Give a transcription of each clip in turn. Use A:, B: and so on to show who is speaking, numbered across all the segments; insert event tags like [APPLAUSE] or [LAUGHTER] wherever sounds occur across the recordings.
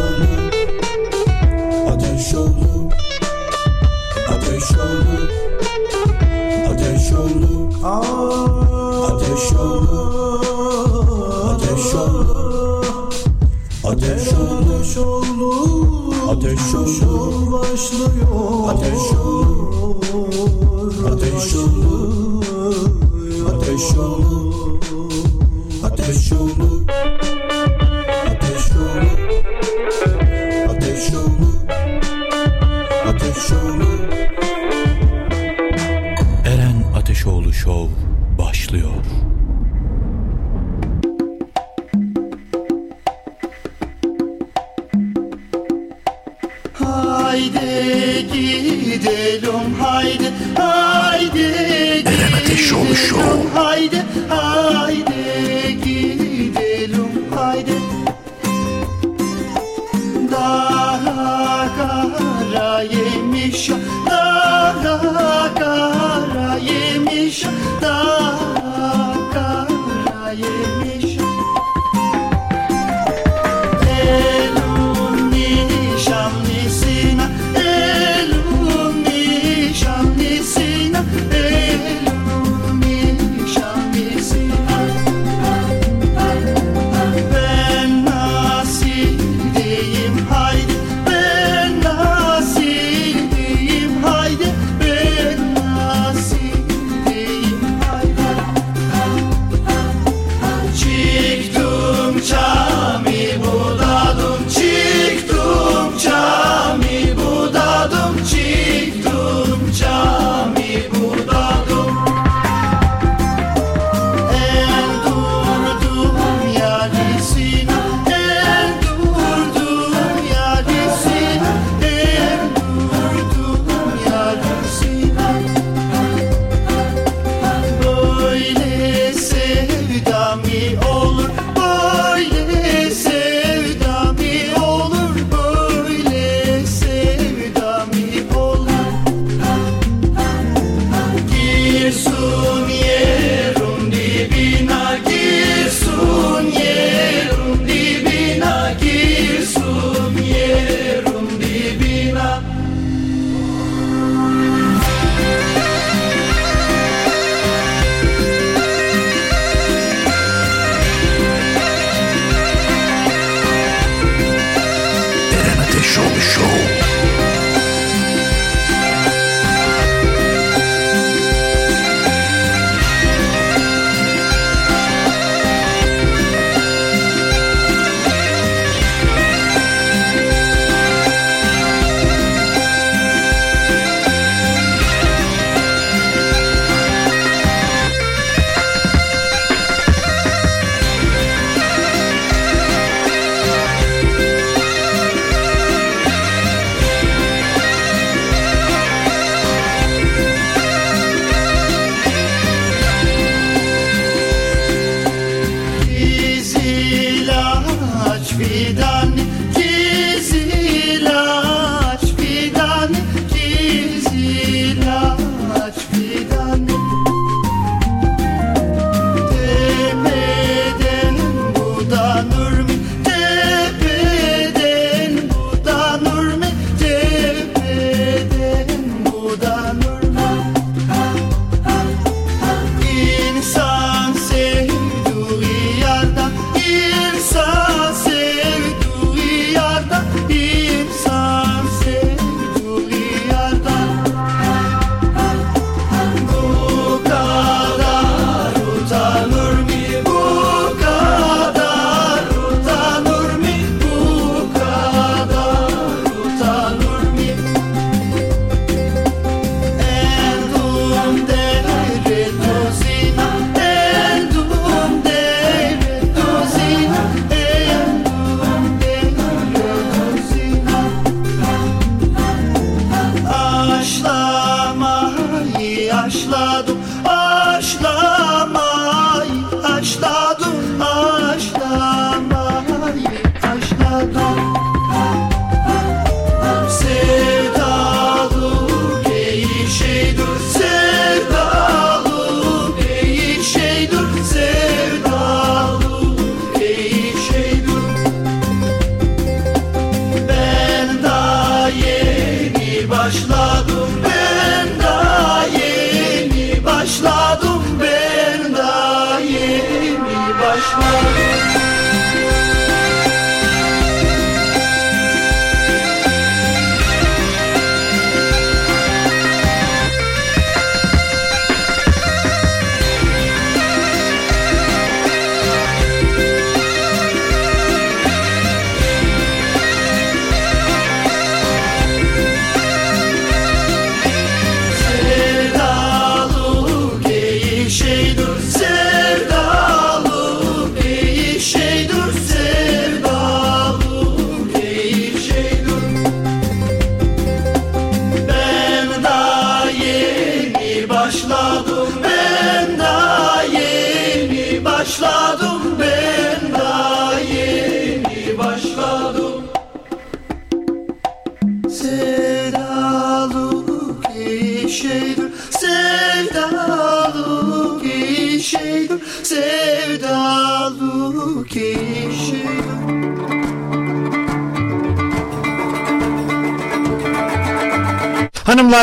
A: yolu Ateş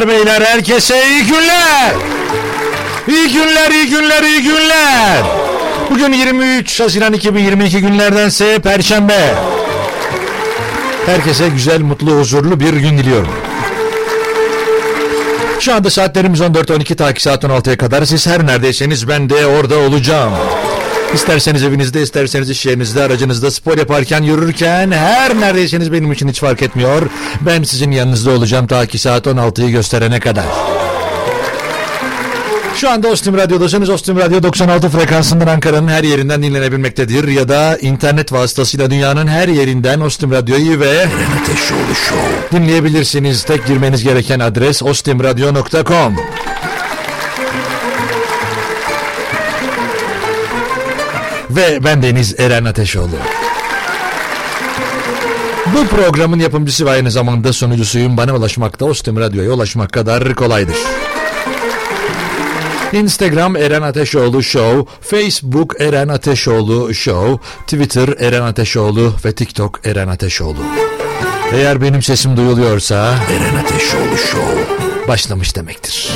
B: Beyler herkese iyi günler. İyi günler, iyi günler, iyi günler. Bugün 23 Haziran 2022 günlerdense Perşembe. Herkese güzel, mutlu, huzurlu bir gün diliyorum. Şu anda saatlerimiz 14-12 takip saat 16'ya kadar. Siz her neredeyseniz ben de orada olacağım. İsterseniz evinizde, isterseniz iş yerinizde, aracınızda, spor yaparken, yürürken her neredeyseniz benim için hiç fark etmiyor. Ben sizin yanınızda olacağım ta ki saat 16'yı gösterene kadar. Şu anda Ostim Radyo'dasınız. Ostim Radyo 96 frekansından Ankara'nın her yerinden dinlenebilmektedir. Ya da internet vasıtasıyla dünyanın her yerinden Ostim Radyo'yu ve
C: Eren Ateşoğlu Show.
B: dinleyebilirsiniz. Tek girmeniz gereken adres ostimradyo.com. Ve ben Deniz Eren Ateşoğlu. Bu programın yapımcısı ve aynı zamanda sunucusuyum. Bana ulaşmakta Ostim Radyo'ya ulaşmak kadar kolaydır. Instagram Eren Ateşoğlu Show, Facebook Eren Ateşoğlu Show, Twitter Eren Ateşoğlu ve TikTok Eren Ateşoğlu. Eğer benim sesim duyuluyorsa
C: Eren Ateşoğlu Show.
B: başlamış demektir.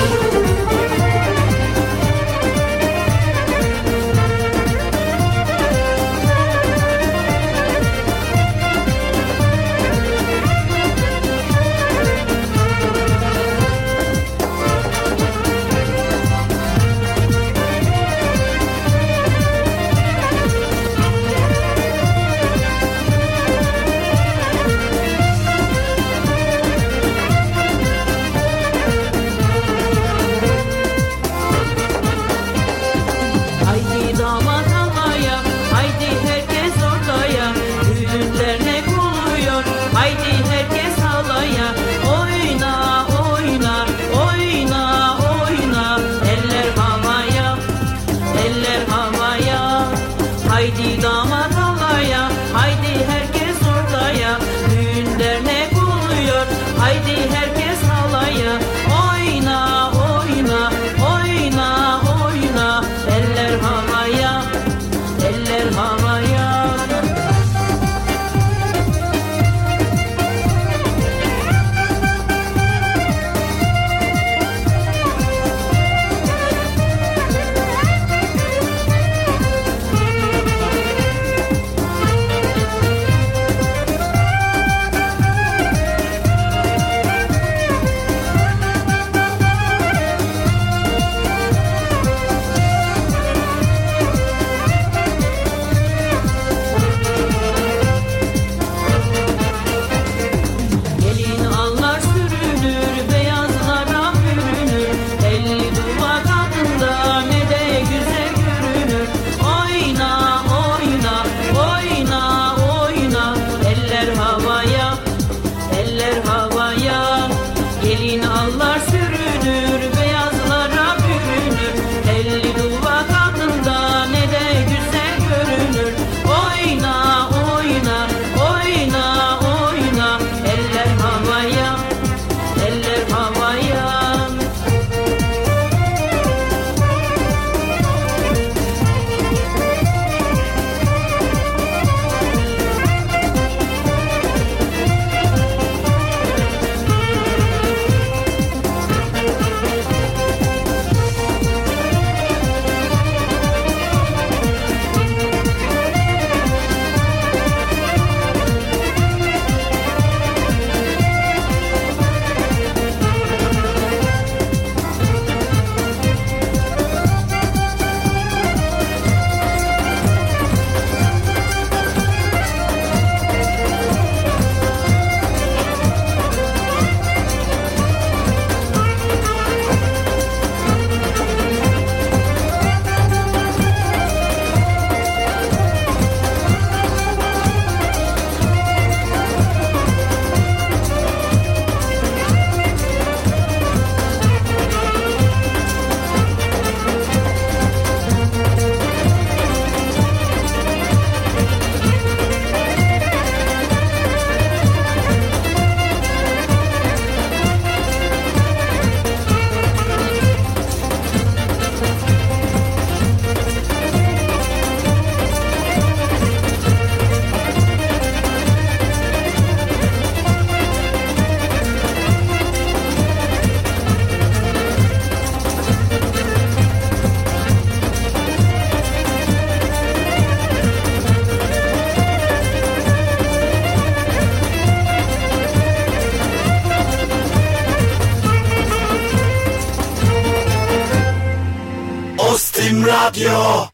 A: Radyo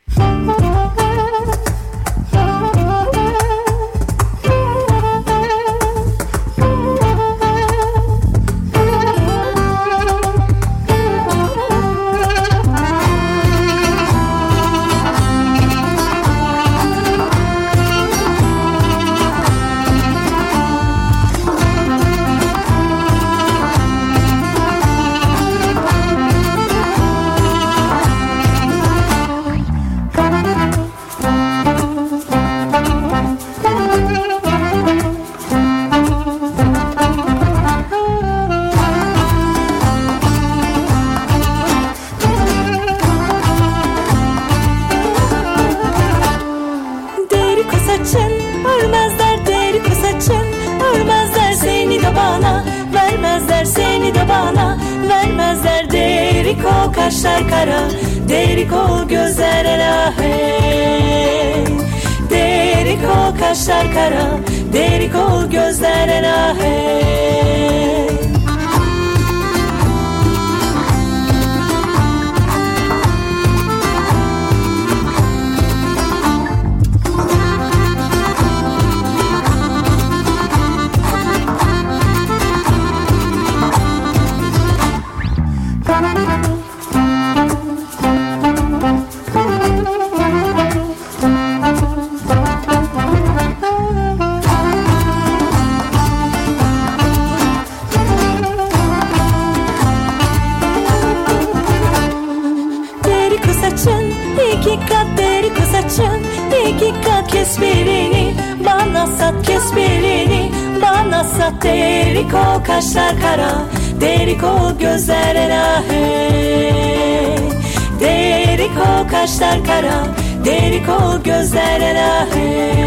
C: saçın. İki kat deri saçın. İki kat kes birini. Bana sat kes birini. Bana sat. Deri ko kaşlar kara. Deri ko gözler elahe deri ko kaşlar kara. Deri ko gözler elahe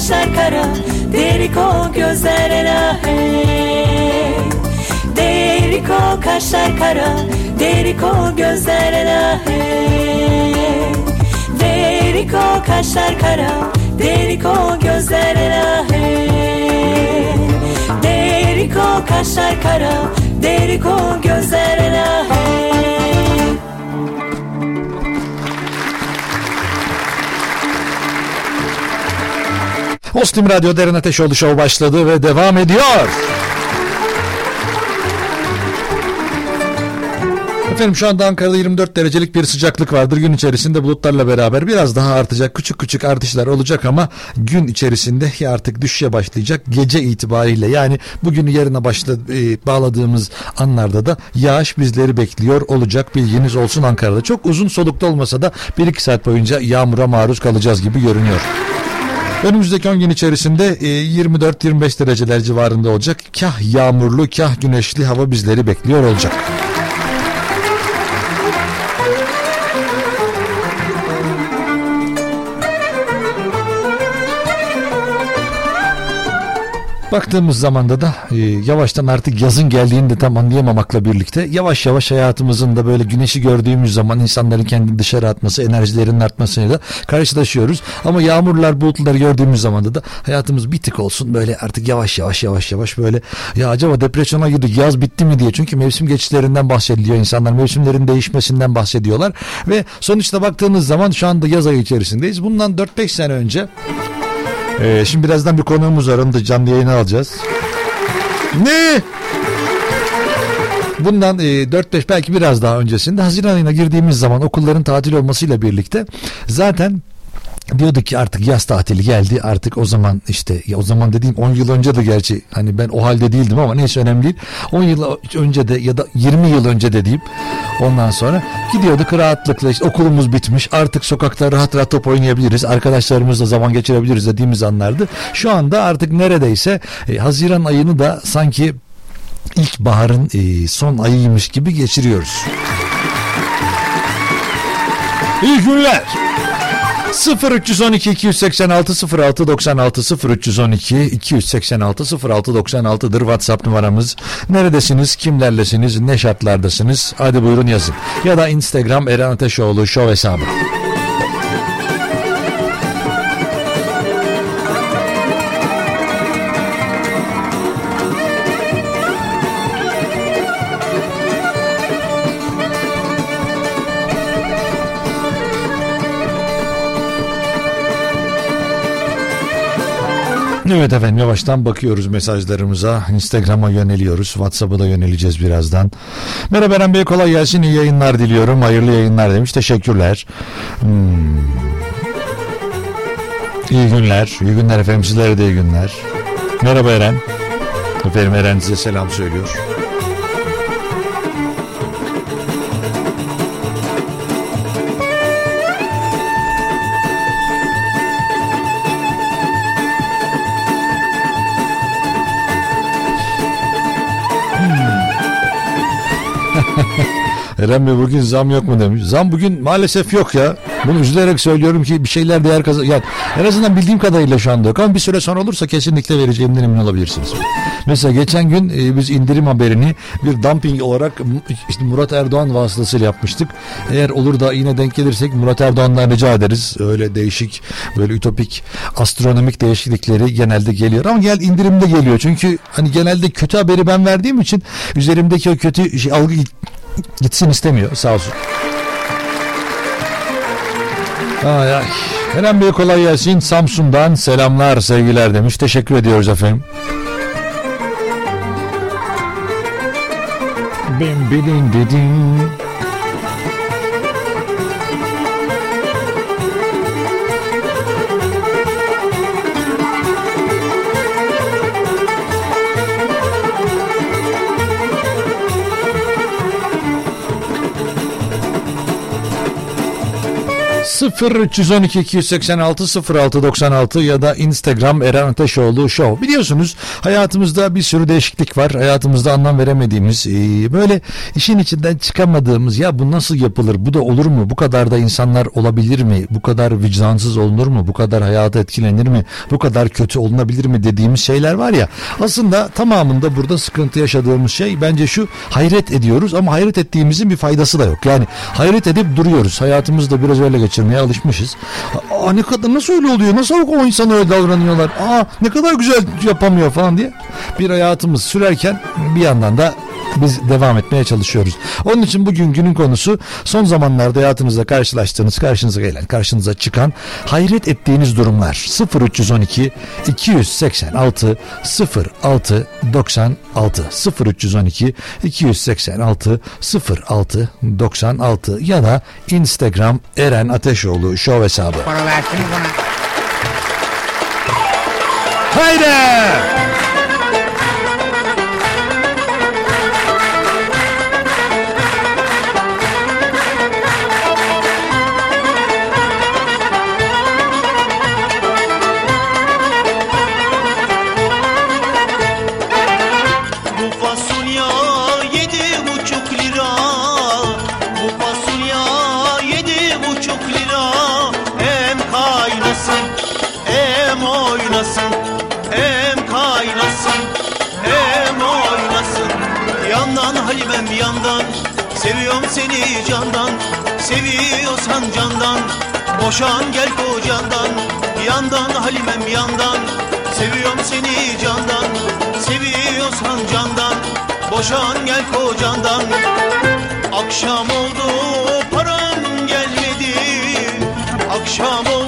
C: kaşlar kara Derik o gözler elahe Derik o kaşlar kara Derik o gözler elahe Derik o kaşlar kara Derik o gözler elahe Derik o kaşlar kara Derik o gözler elahe
B: Ostim Radyo Derin Ateşoğlu Show başladı ve devam ediyor. Efendim şu anda Ankara'da 24 derecelik bir sıcaklık vardır. Gün içerisinde bulutlarla beraber biraz daha artacak. Küçük küçük artışlar olacak ama gün içerisinde artık düşüşe başlayacak. Gece itibariyle yani bugünü yarına başla, e, bağladığımız anlarda da yağış bizleri bekliyor olacak. Bilginiz olsun Ankara'da. Çok uzun solukta olmasa da 1-2 saat boyunca yağmura maruz kalacağız gibi görünüyor. Önümüzdeki 10 gün içerisinde e, 24-25 dereceler civarında olacak. Kah yağmurlu kah güneşli hava bizleri bekliyor olacak. Baktığımız zamanda da e, yavaştan artık yazın geldiğini de tam anlayamamakla birlikte yavaş yavaş hayatımızın da böyle güneşi gördüğümüz zaman insanların kendini dışarı atması, enerjilerinin artmasıyla karşılaşıyoruz. Ama yağmurlar, bulutları gördüğümüz zaman da hayatımız bir tık olsun böyle artık yavaş yavaş yavaş yavaş böyle ya acaba depresyona girdik yaz bitti mi diye. Çünkü mevsim geçişlerinden bahsediliyor insanlar. Mevsimlerin değişmesinden bahsediyorlar. Ve sonuçta baktığımız zaman şu anda yaz ayı içerisindeyiz. Bundan 4-5 sene önce ee, şimdi birazdan bir konuğumuz var onu da canlı yayına alacağız. Ne? Bundan e, 4-5 belki biraz daha öncesinde Haziran ayına girdiğimiz zaman okulların tatil olmasıyla birlikte zaten diyorduk ki artık yaz tatili geldi artık o zaman işte ya o zaman dediğim 10 yıl önce de gerçi hani ben o halde değildim ama neyse önemli değil 10 yıl önce de ya da 20 yıl önce de diyeyim ondan sonra gidiyorduk rahatlıkla işte okulumuz bitmiş artık sokakta rahat rahat top oynayabiliriz arkadaşlarımızla zaman geçirebiliriz dediğimiz anlardı şu anda artık neredeyse e, Haziran ayını da sanki ilkbaharın e, son ayıymış gibi geçiriyoruz. İyi günler. 0312 286 06 96 0312 286 06 96'dır WhatsApp numaramız. Neredesiniz, kimlerlesiniz, ne şartlardasınız? Hadi buyurun yazın. Ya da Instagram Eren Ateşoğlu Show hesabı. Evet efendim yavaştan bakıyoruz mesajlarımıza. Instagram'a yöneliyoruz. WhatsApp'a da yöneleceğiz birazdan. Merhaba Eren Bey kolay gelsin. İyi yayınlar diliyorum. Hayırlı yayınlar demiş. Teşekkürler. Hmm. İyi günler. İyi günler efendim. Sizlere de iyi günler. Merhaba Eren. Efendim Eren size selam söylüyor. ha [LAUGHS] ha Eren Bey bugün zam yok mu demiş. Zam bugün maalesef yok ya. Bunu üzülerek söylüyorum ki bir şeyler değer kazan... Yani en azından bildiğim kadarıyla şu anda yok ama bir süre sonra olursa kesinlikle vereceğimden emin olabilirsiniz. Mesela geçen gün e, biz indirim haberini bir dumping olarak işte Murat Erdoğan vasıtasıyla yapmıştık. Eğer olur da yine denk gelirsek Murat Erdoğan'dan rica ederiz. Öyle değişik böyle ütopik astronomik değişiklikleri genelde geliyor ama gel indirimde geliyor. Çünkü hani genelde kötü haberi ben verdiğim için üzerimdeki o kötü şey, algı gitsin istemiyor sağ olsun. Ay ay. Eren Bey kolay gelsin. Samsun'dan selamlar sevgiler demiş. Teşekkür ediyoruz efendim. Bim bidin didin. ...0 312 286 06 96 ya da Instagram Eren Ateşoğlu Show. Biliyorsunuz hayatımızda bir sürü değişiklik var. Hayatımızda anlam veremediğimiz, e, böyle işin içinden çıkamadığımız... ...ya bu nasıl yapılır, bu da olur mu, bu kadar da insanlar olabilir mi... ...bu kadar vicdansız olunur mu, bu kadar hayata etkilenir mi... ...bu kadar kötü olunabilir mi dediğimiz şeyler var ya... ...aslında tamamında burada sıkıntı yaşadığımız şey bence şu... ...hayret ediyoruz ama hayret ettiğimizin bir faydası da yok. Yani hayret edip duruyoruz. Hayatımızda biraz öyle geçirmeye alışmışız. Aa ne kadar nasıl öyle oluyor? Nasıl o insan öyle davranıyorlar? Aa ne kadar güzel yapamıyor falan diye. Bir hayatımız sürerken bir yandan da biz devam etmeye çalışıyoruz. Onun için bugün günün konusu son zamanlarda hayatınızda karşılaştığınız, karşınıza gelen, karşınıza çıkan hayret ettiğiniz durumlar. 0312 286 06 96 0312 286 06 96 ya da Instagram Eren Ateşoğlu Show hesabı.
D: Para versene bana.
B: Haydi!
E: Boşan gel kocandan Yandan Halimem yandan. Seviyorum seni candan Seviyorsan candan. Boşan gel kocandan. Akşam oldu param gelmedi. Akşam oldu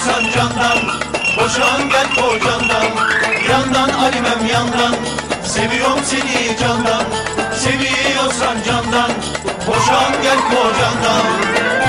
E: koysan candan Boşan gel kocandan. Yandan alimem yandan. Seviyorum seni candan. Seviyorsan candan Boşan gel kocandan.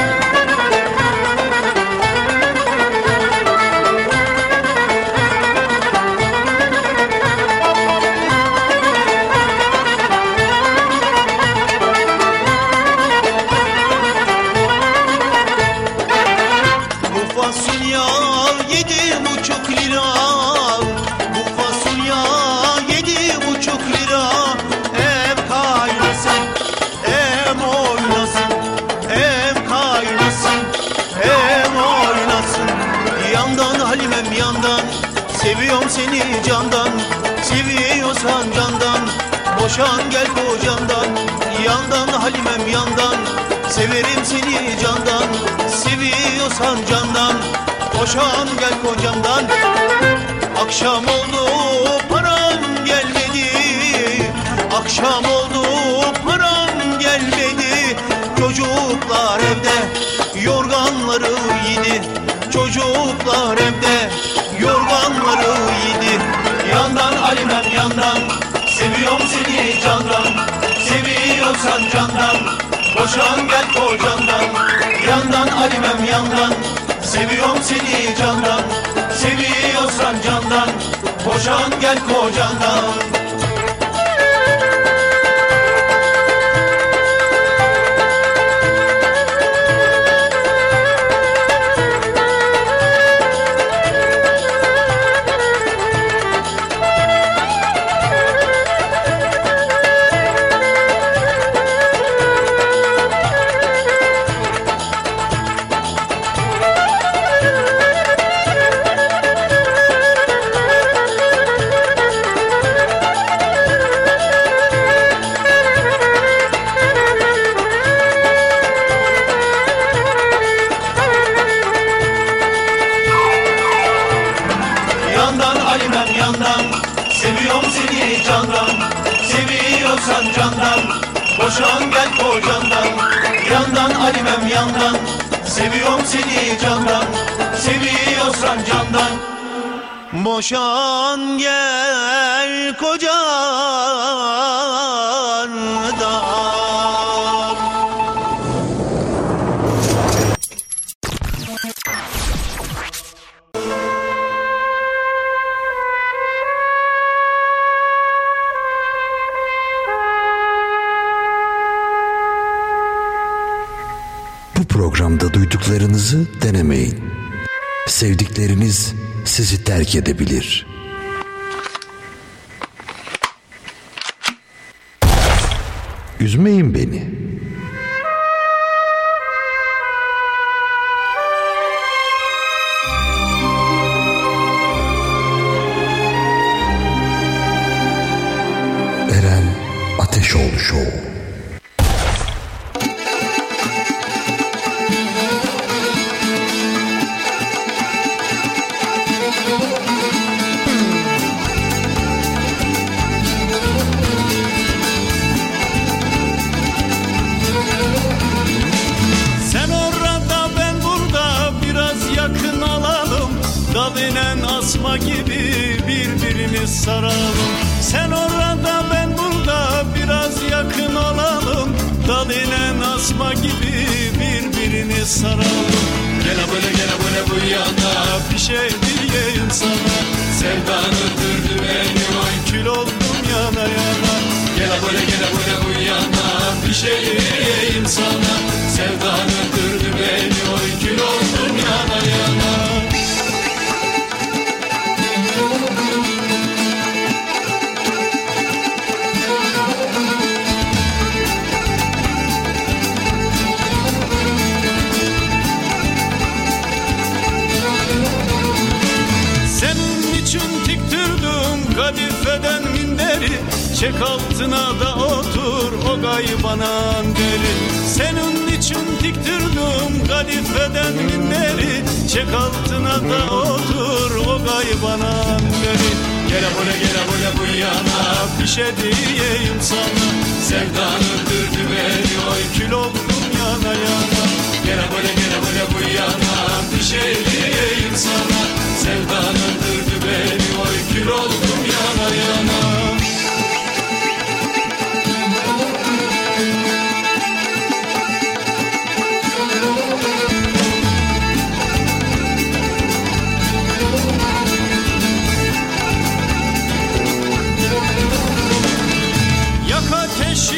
E: yandan Halimem yandan. Severim seni candan Seviyorsan candan. Koşan gel kocamdan. Akşam oldu param gelmedi. Akşam oldu param gelmedi. Çocuklar evde Yorganları yedi Çocuklar evde Yorganları yedi Yandan Halimem yandan. Seviyorum seni candan seviyorsan candan Boşan gel kocandan. Yandan alimem yandan. Seviyorum seni candan. Seviyorsan candan Boşan gel kocandan. koşan gel.
C: terk edebilir. Üzmeyin beni.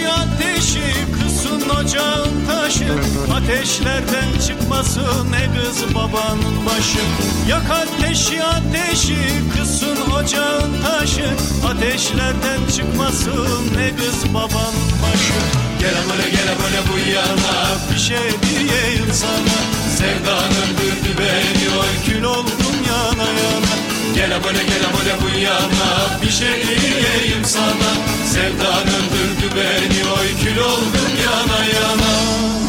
E: Ateşi kısın ocağın taşı. Ateşlerden çıkmasın ne kız babanın başı. Yak ateşi ateşi kısın ocağın taşı. Ateşlerden çıkmasın ne kız babanın başı. Gel böyle gel böyle bu yana bir şey diyeyim sana. Sevdan öldürdü beni oy kül oldum yana yana Gel böyle gel böyle bu yana. Bir şey diyeyim sana. Sevdan öldürdü beni oy kül oldum yana yana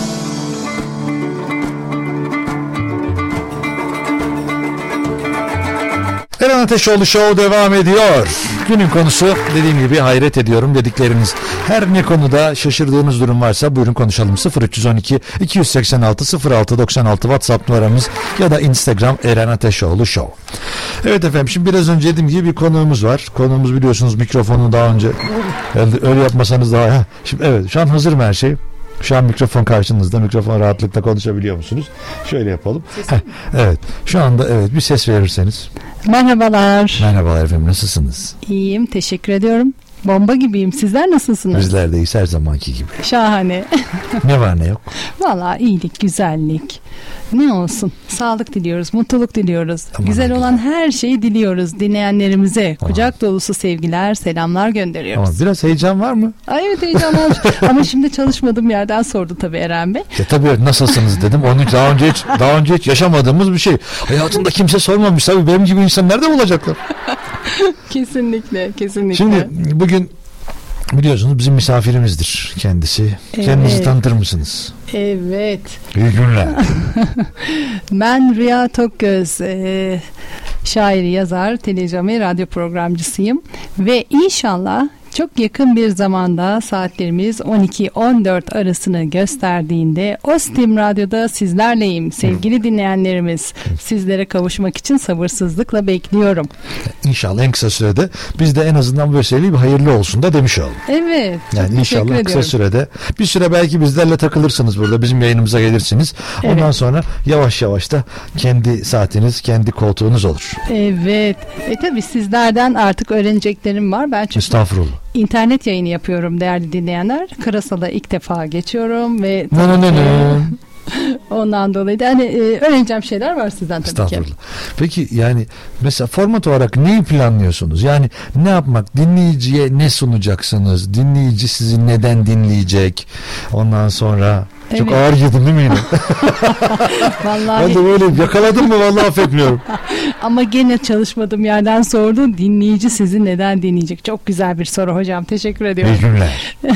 B: Eren Ateşoğlu Show devam ediyor. Günün konusu dediğim gibi hayret ediyorum dedikleriniz. Her ne konuda şaşırdığınız durum varsa buyurun konuşalım. 0312 286 0696 WhatsApp numaramız ya da Instagram Eren Ateşoğlu Show. Evet efendim şimdi biraz önce dediğim gibi bir konuğumuz var. Konuğumuz biliyorsunuz mikrofonu daha önce öyle yapmasanız daha. Şimdi evet şu an hazır mı her şey? Şu an mikrofon karşınızda. Mikrofon rahatlıkla konuşabiliyor musunuz? Şöyle yapalım. Heh, evet. Şu anda evet bir ses verirseniz.
D: Merhabalar.
B: Merhabalar efendim nasılsınız?
D: İyiyim, teşekkür ediyorum. Bomba gibiyim. Sizler nasılsınız?
B: Bizler deyiz her zamanki gibi.
D: Şahane. [LAUGHS]
B: Ne var ne yok.
D: Valla iyilik, güzellik. Ne olsun? Sağlık diliyoruz, mutluluk diliyoruz.
B: Aman
D: Güzel
B: ne
D: olan her şeyi diliyoruz dinleyenlerimize.
B: Aman.
D: Kucak dolusu sevgiler, selamlar gönderiyoruz.
B: Ama biraz heyecan var mı?
D: Ay evet heyecan olmuş. [LAUGHS] Ama şimdi çalışmadığım yerden sordu tabii Eren Bey.
B: Ya tabii nasılsınız dedim. Onu daha önce hiç, daha önce hiç yaşamadığımız bir şey. Hayatında kimse sormamış. Tabii benim gibi insan nerede bulacaklar? [LAUGHS] [LAUGHS]
D: Kesinlikle, kesinlikle.
B: Şimdi bugün biliyorsunuz bizim misafirimizdir kendisi. Kendinizi
D: Evet.
B: tanıtır mısınız?
D: Evet.
B: İyi günler. [LAUGHS]
D: Ben Rüya Tokgöz, e, şair, yazar, televizyon ve radyo programcısıyım. Ve inşallah çok yakın bir zamanda saatlerimiz 12-14 arasını gösterdiğinde Ostim Radyo'da sizlerleyim. Sevgili dinleyenlerimiz, sizlere kavuşmak için sabırsızlıkla bekliyorum.
B: İnşallah en kısa sürede biz de en azından bu vesileyle bir hayırlı olsun da demiş olalım.
D: Evet,
B: Yani inşallah kısa
D: ediyorum.
B: sürede bir süre belki bizlerle takılırsınız burada bizim yayınımıza gelirsiniz. Ondan
D: Evet.
B: sonra yavaş yavaş da kendi saatiniz kendi koltuğunuz olur.
D: Evet, e tabii sizlerden artık öğreneceklerim var. Ben çünkü
B: Estağfurullah.
D: İnternet yayını yapıyorum değerli dinleyenler. Karasal'a ilk defa geçiyorum ve. [LAUGHS] Ondan dolayı da hani e, öğreneceğim şeyler var sizden tabii ki.
B: Estağfurullah. Peki yani mesela format olarak neyi planlıyorsunuz? Yani ne yapmak? Dinleyiciye ne sunacaksınız? Dinleyici sizi neden dinleyecek? Ondan sonra çok
D: Evet.
B: ağır yedim değil mi yine? [LAUGHS]
D: Vallahi
B: ben de böyle yakaladım mı vallahi affetmiyorum. [LAUGHS]
D: ama gene çalışmadığım yerden sordun. Dinleyici sizi neden dinleyecek? Çok güzel bir soru hocam. Teşekkür ediyorum.
B: Günler. [LAUGHS]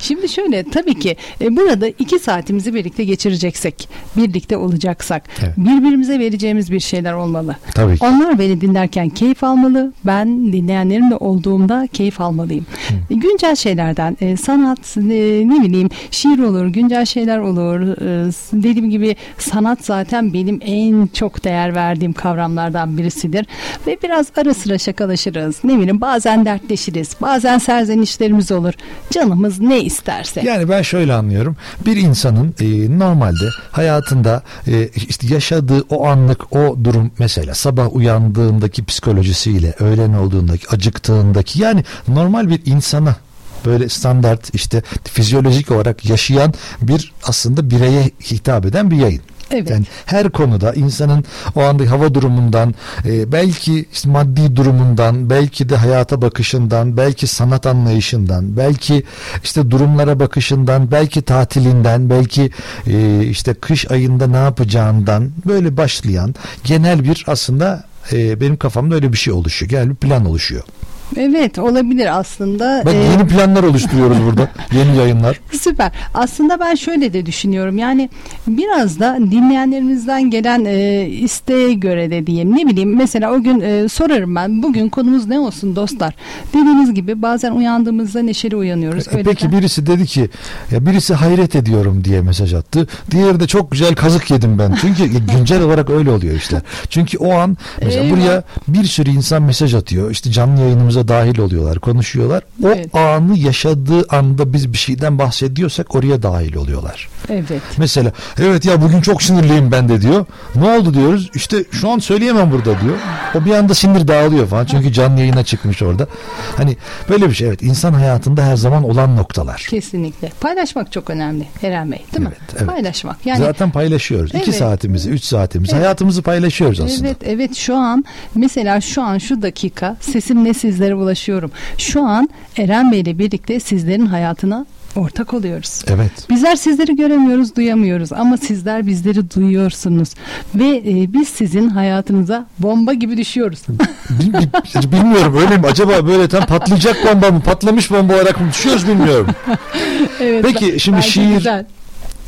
D: Şimdi şöyle tabii ki e, burada iki saatimizi birlikte geçireceksek, birlikte olacaksak
B: Evet.
D: birbirimize vereceğimiz bir şeyler olmalı.
B: Tabii ki.
D: Onlar beni dinlerken keyif almalı. Ben dinleyenlerimle olduğumda keyif almalıyım. E, Güncel şeylerden e, sanat e, ne bileyim şiir olur, güncel şeyler olur. E, s- dediğim gibi sanat zaten benim en çok değer verdiğim kavramlardan birisidir. Ve biraz ara sıra şakalaşırız. Ne bileyim bazen dertleşiriz. Bazen serzenişlerimiz olur. Canımız ne isterse.
B: Yani ben şöyle anlıyorum. Bir insanın e, normalde hayatında e, işte yaşadığı o anlık o durum mesela sabah uyandığındaki psikolojisiyle öğlen olduğundaki acıktığındaki yani normal bir insana böyle standart işte fizyolojik olarak yaşayan bir aslında bireye hitap eden bir yayın.
D: Evet.
B: Yani her konuda insanın o anda hava durumundan, e, belki işte maddi durumundan, belki de hayata bakışından, belki sanat anlayışından, belki işte durumlara bakışından, belki tatilinden, belki e, işte kış ayında ne yapacağından böyle başlayan genel bir aslında e, benim kafamda öyle bir şey oluşuyor. Genel bir plan oluşuyor.
D: Evet olabilir aslında.
B: Bak
D: Ee,
B: yeni planlar oluşturuyoruz burada. [LAUGHS] Yeni yayınlar.
D: Süper. Aslında ben şöyle de düşünüyorum. Yani biraz da dinleyenlerimizden gelen e, isteğe göre de diyeyim. Ne bileyim mesela o gün e, sorarım ben. Bugün konumuz ne olsun dostlar? Dediğiniz gibi bazen uyandığımızda neşeli uyanıyoruz.
B: E,
D: Öyle
B: Peki
D: de-
B: birisi dedi ki ya birisi hayret ediyorum diye mesaj attı. Diğeri de çok güzel kazık yedim ben. Çünkü güncel olarak öyle oluyor işler. Çünkü o an mesela
D: Eyvah.
B: buraya bir sürü insan mesaj atıyor. İşte canlı yayınımıza dahil oluyorlar, konuşuyorlar. O
D: Evet.
B: anı yaşadığı anda biz bir şeyden bahsediyorsak oraya dahil oluyorlar.
D: Evet.
B: Mesela evet ya bugün çok sinirliyim ben de diyor. Ne oldu diyoruz. İşte şu an söyleyemem burada diyor. O bir anda sinir dağılıyor falan. Çünkü canlı yayına çıkmış orada. Hani böyle bir şey evet insan hayatında her zaman olan noktalar.
D: Kesinlikle. Paylaşmak çok önemli Eren Bey değil mi?
B: Evet, evet.
D: Paylaşmak. Yani
B: Zaten paylaşıyoruz. İki
D: Evet.
B: saatimizi, üç saatimizi,
D: Evet.
B: hayatımızı paylaşıyoruz aslında.
D: Evet evet şu an mesela şu an şu dakika sesimle sizlere ulaşıyorum. Şu an Eren Bey ile birlikte sizlerin hayatına ortak oluyoruz.
B: Evet.
D: Bizler sizleri göremiyoruz, duyamıyoruz ama sizler bizleri duyuyorsunuz ve e, biz sizin hayatınıza bomba gibi düşüyoruz.
B: Bil- bil- Bilmiyorum öyle mi? Acaba böyle tam patlayacak bomba mı, patlamış bomba olarak mı düşüyoruz bilmiyorum. [LAUGHS]
D: evet.
B: Peki, şimdi şiir-
D: güzel.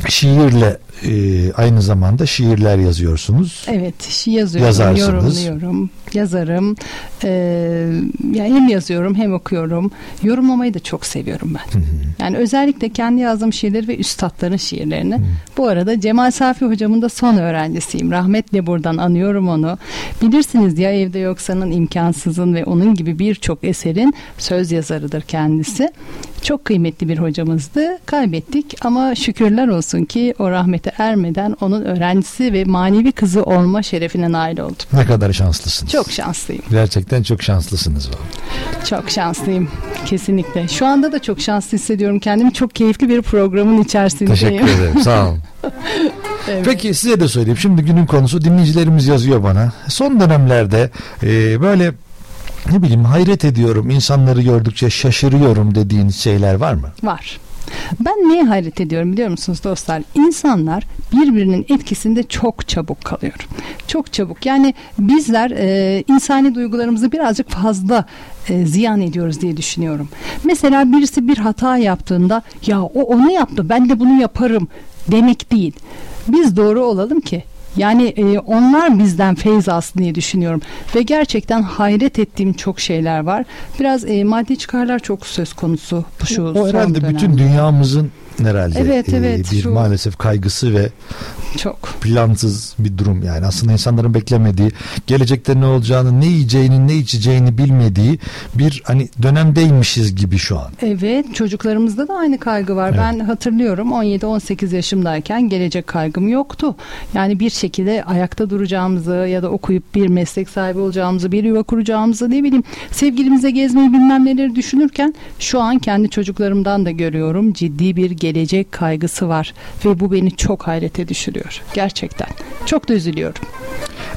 B: Şiirle e, aynı zamanda şiirler yazıyorsunuz.
D: Evet, şi yazıyorum,
B: Yazarsınız.
D: yorumluyorum, yazarım. Ee, ya hem yazıyorum hem okuyorum. Yorumlamayı da çok seviyorum ben. Yani özellikle kendi yazdığım şiirleri ve üstadların şiirlerini. Bu arada Cemal Safi hocamın da son öğrencisiyim. Rahmetle buradan anıyorum onu. Bilirsiniz ya evde yoksanın imkansızın ve onun gibi birçok eserin söz yazarıdır kendisi. Çok kıymetli bir hocamızdı. Kaybettik ama şükürler olsun ki o rahmete ermeden onun öğrencisi ve manevi kızı olma şerefine nail oldum.
B: Ne kadar şanslısınız.
D: Çok şanslıyım.
B: Gerçekten çok şanslısınız.
D: Çok şanslıyım. Kesinlikle. Şu anda da çok şanslı hissediyorum kendimi. Çok keyifli bir programın içerisindeyim.
B: Teşekkür ederim. [LAUGHS] Sağ olun.
D: Evet.
B: Peki size de söyleyeyim. Şimdi günün konusu dinleyicilerimiz yazıyor bana. Son dönemlerde e, böyle ne bileyim hayret ediyorum. insanları gördükçe şaşırıyorum dediğin şeyler var mı?
D: Var. Ben neye hayret ediyorum biliyor musunuz dostlar? İnsanlar birbirinin etkisinde çok çabuk kalıyor. Çok çabuk. Yani bizler e, insani duygularımızı birazcık fazla e, ziyan ediyoruz diye düşünüyorum. Mesela birisi bir hata yaptığında ya o onu yaptı ben de bunu yaparım demek değil. Biz doğru olalım ki yani e, onlar bizden feyz alsın diye düşünüyorum. Ve gerçekten hayret ettiğim çok şeyler var. Biraz e, maddi çıkarlar çok söz konusu şu
B: o herhalde
D: dönemde.
B: bütün dünyamızın herhalde
D: Evet,
B: e,
D: evet,
B: bir
D: şu-
B: maalesef kaygısı ve
D: Çok.
B: plansız bir durum yani aslında insanların beklemediği gelecekte ne olacağını ne yiyeceğini ne içeceğini bilmediği bir hani dönemdeymişiz gibi şu an.
D: Evet çocuklarımızda da aynı kaygı var.
B: Evet.
D: Ben hatırlıyorum 17-18 yaşımdayken gelecek kaygım yoktu. Yani bir şekilde ayakta duracağımızı ya da okuyup bir meslek sahibi olacağımızı, bir yuva kuracağımızı ne bileyim sevgilimize gezmeyi bilmem neleri düşünürken şu an kendi çocuklarımdan da görüyorum ciddi bir gelecek kaygısı var ve bu beni çok hayrete düşürüyor. Gerçekten. Çok da üzülüyorum.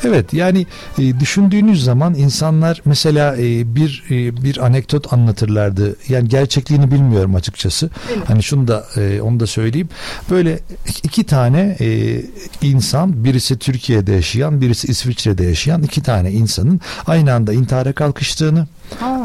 B: Evet yani e, düşündüğünüz zaman insanlar mesela e, bir e, bir anekdot anlatırlardı. Yani gerçekliğini bilmiyorum açıkçası. Hani şunu da e, onu da söyleyeyim. Böyle iki tane e, insan birisi Türkiye'de yaşayan birisi İsviçre'de yaşayan iki tane insanın aynı anda intihara kalkıştığını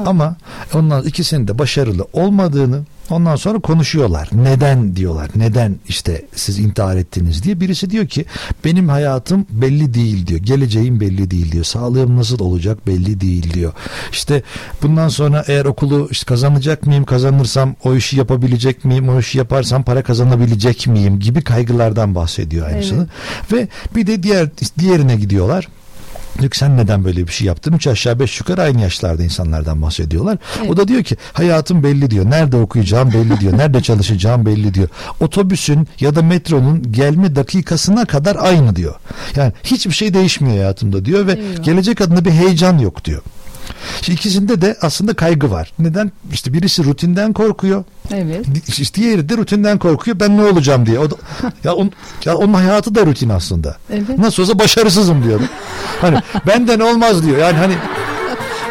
B: ama ondan ikisinin de başarılı olmadığını Ondan sonra konuşuyorlar. Neden diyorlar. Neden işte siz intihar ettiniz diye. Birisi diyor ki benim hayatım belli değil diyor. Geleceğim belli değil diyor. Sağlığım nasıl olacak belli değil diyor. İşte bundan sonra eğer okulu işte kazanacak mıyım? Kazanırsam o işi yapabilecek miyim? O işi yaparsam para kazanabilecek miyim? Gibi kaygılardan bahsediyor aynısını. Ve bir de diğer diğerine gidiyorlar. Diyor ki sen neden böyle bir şey yaptın? Üç aşağı beş yukarı aynı yaşlarda insanlardan bahsediyorlar. O da diyor ki hayatım belli diyor. Nerede okuyacağım belli diyor. Nerede çalışacağım belli diyor. Otobüsün ya da metronun gelme dakikasına kadar aynı diyor. Yani hiçbir şey değişmiyor hayatımda diyor ve
D: Eyvah.
B: gelecek adına bir heyecan yok diyor. Şimdi ikisinde de aslında kaygı var. Neden? İşte birisi rutinden korkuyor.
D: Evet.
B: İşte diğeri de rutinden korkuyor. Ben ne olacağım diye. O da, ya, on, ya onun hayatı da rutin aslında.
D: Evet.
B: Nasıl olsa başarısızım diyor. Hani benden olmaz diyor. Yani hani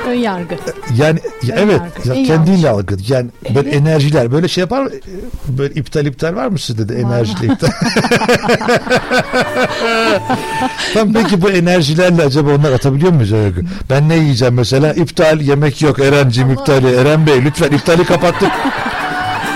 D: Ön yargı.
B: Yani ya
D: Ön
B: evet
D: yargı.
B: ya
D: En
B: kendiyle
D: yanlış.
B: algı. Yani böyle
D: Evet.
B: enerjiler böyle şey yapar mı? Böyle iptal iptal var mı sizde de enerjiyle iptal? [LAUGHS] Tam peki bu enerjilerle acaba onlar atabiliyor muyuz Öykü? Ben ne yiyeceğim mesela? İptal yemek yok Erenciğim iptali. Eren Bey lütfen iptali kapattık. [LAUGHS]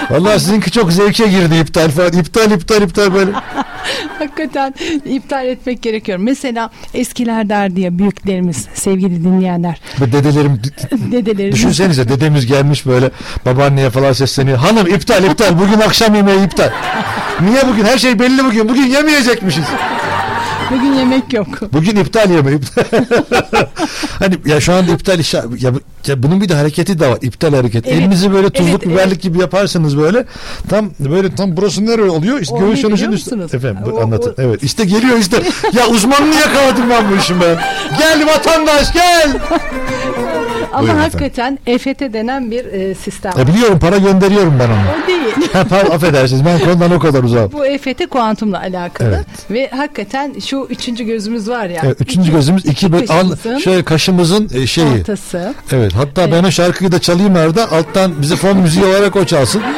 B: Vallahi [LAUGHS] sizinki çok zevke girdi iptal falan. İptal iptal iptal böyle. [LAUGHS]
D: Hakikaten iptal etmek gerekiyor. Mesela eskiler derdi ya büyüklerimiz, sevgili dinleyenler,
B: Ve dedelerim [LAUGHS]
D: dedelerimiz.
B: Düşünsenize dedemiz gelmiş böyle babaanneye falan sesleniyor. Hanım iptal iptal bugün akşam yemeği iptal. Niye bugün her şey belli bugün bugün yemeyecekmişiz.
D: Bugün yemek yok.
B: Bugün iptal yemeği. [LAUGHS] hani ya şu anda iptal iş ya, ya bunun bir de hareketi de var. İptal hareket.
D: Evet.
B: Elinizi böyle tuzluk
D: Evet,
B: biberlik
D: evet.
B: gibi yaparsınız böyle. Tam böyle tam burası nereye oluyor? İşte göğüs yanışın üstü. Efendim
D: O-
B: anlatın.
D: o-
B: Evet işte geliyor işte. ya uzmanlığı yakaladım ben bu işin ben. Gel vatandaş gel. [LAUGHS]
D: Ama
B: Buyurun
D: hakikaten EFT denen bir e, sistem.
B: E biliyorum para gönderiyorum ben onu.
D: O değil. [LAUGHS]
B: Pardon, affedersiniz ben konudan o kadar uzağım.
D: Bu EFT kuantumla alakalı
B: Evet.
D: ve hakikaten şu üçüncü gözümüz var ya.
B: Evet, üçüncü gözümüz iki böyle al, şöyle kaşımızın e, şeyi.
D: ortası.
B: Evet hatta ben o şarkıyı da çalayım arada alttan bize fon müziği olarak o çalsın. [LAUGHS]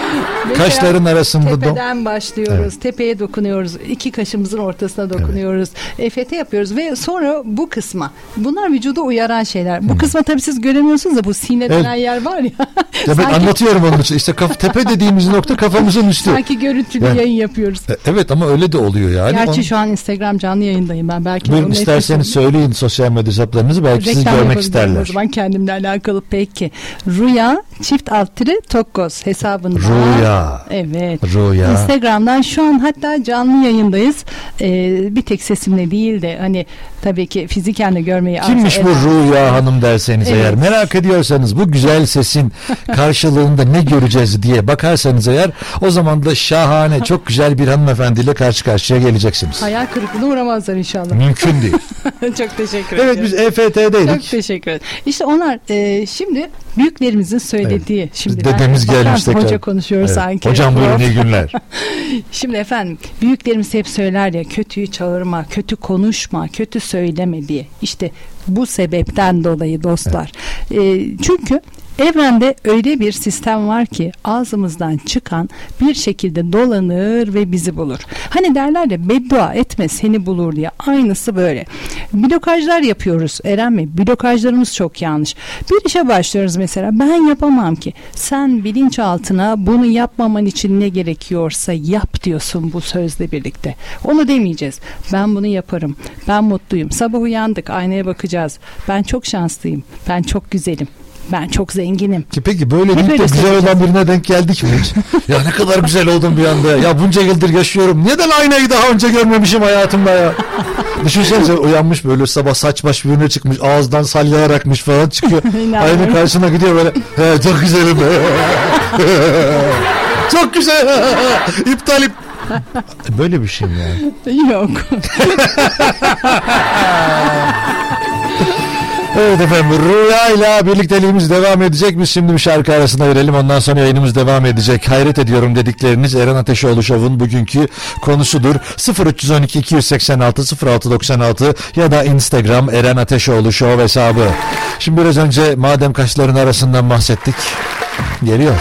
B: Kaşların arasında.
D: Tepeden başlıyoruz. Tepeye dokunuyoruz. iki kaşımızın ortasına dokunuyoruz. EFT yapıyoruz ve sonra bu kısma. Bunlar vücuda uyaran şeyler. Bu kısma tabii siz göremiyorsunuz da bu sine
B: Evet.
D: denen yer var ya. [LAUGHS]
B: Ya ben anlatıyorum onun için. İşte kaf, tepe dediğimiz nokta kafamızın üstü.
D: sanki görüntülü
B: Yani-
D: yayın yapıyoruz.
B: E, Evet ama öyle de oluyor yani.
D: Gerçi
B: Onu-
D: şu an Instagram canlı yayındayım ben. Belki
B: Buyurun
D: onun
B: isterseniz
D: etkisi-
B: söyleyin sosyal medya hesaplarınızı belki sizi
D: Reklam
B: görmek
D: yapabilirim
B: isterler.
D: O zaman kendimle alakalı peki. Rüya çift alt tire Tokkoz hesabında.
B: Rüya.
D: Evet.
B: Rüya.
D: Instagram'dan şu an hatta canlı yayındayız. Ee, bir tek sesimle değil de hani tabii ki fiziken de görmeyi
B: Kimmiş bu Rüya Hanım derseniz
D: Evet.
B: eğer merak ediyorsanız bu güzel sesin [LAUGHS] karşılığında ne göreceğiz diye bakarsanız eğer o zaman da şahane çok güzel bir hanımefendiyle karşı karşıya geleceksiniz.
D: Hayal kırıklığına uğramazlar inşallah.
B: Mümkün değil. [LAUGHS]
D: Çok teşekkür
B: evet
D: ederim.
B: biz E
D: Çok
B: EFT'deydik.
D: teşekkür ederim. İşte onlar e, şimdi büyüklerimizin söylediği. Şimdi ben-
B: Dedemiz gelmiş tekrar.
D: Hoca konuşuyor
B: Evet.
D: Sanki.
B: Hocam buyurun iyi günler. [LAUGHS]
D: Şimdi efendim büyüklerimiz hep söyler ya kötüyü çağırma, kötü konuşma, kötü söyleme diye. İşte bu sebepten dolayı dostlar. Ee, çünkü evrende öyle bir sistem var ki ağzımızdan çıkan bir şekilde dolanır ve bizi bulur. Hani derler ya beddua etme seni bulur diye. Aynısı böyle. Blokajlar yapıyoruz Eren Bey. Blokajlarımız çok yanlış. Bir işe başlıyoruz mesela. Ben yapamam ki. Sen bilinçaltına bunu yapmaman için ne gerekiyorsa yap diyorsun bu sözle birlikte. Onu demeyeceğiz. Ben bunu yaparım. Ben mutluyum. Sabah uyandık aynaya bakacağız. Ben çok şanslıyım. Ben çok güzelim. Ben çok zenginim.
B: Ki Peki böyle deyip de güzel
D: söyleyeceğiz.
B: olan birine denk geldik mi hiç? [LAUGHS] ya ne kadar güzel oldum bir anda. Ya bunca yıldır yaşıyorum. Neden aynayı daha önce görmemişim hayatımda ya? [LAUGHS] Düşünsenize uyanmış böyle sabah saç baş birbirine çıkmış. Ağızdan salyalar akmış falan çıkıyor. [LAUGHS] Aynı karşısına gidiyor böyle. He, çok güzelim. çok güzel. İptal ip. Böyle bir şey mi yani?
D: Yok.
B: Evet efendim Rüya'yla birlikteliğimiz devam edecek. Biz şimdi bir şarkı arasında verelim. Ondan sonra yayınımız devam edecek. Hayret ediyorum dedikleriniz Eren Ateşoğlu Show'un bugünkü konusudur. 0312 286 0696 ya da Instagram Eren Ateşoğlu Show hesabı. Şimdi biraz önce madem kaşların arasından bahsettik. Geliyor.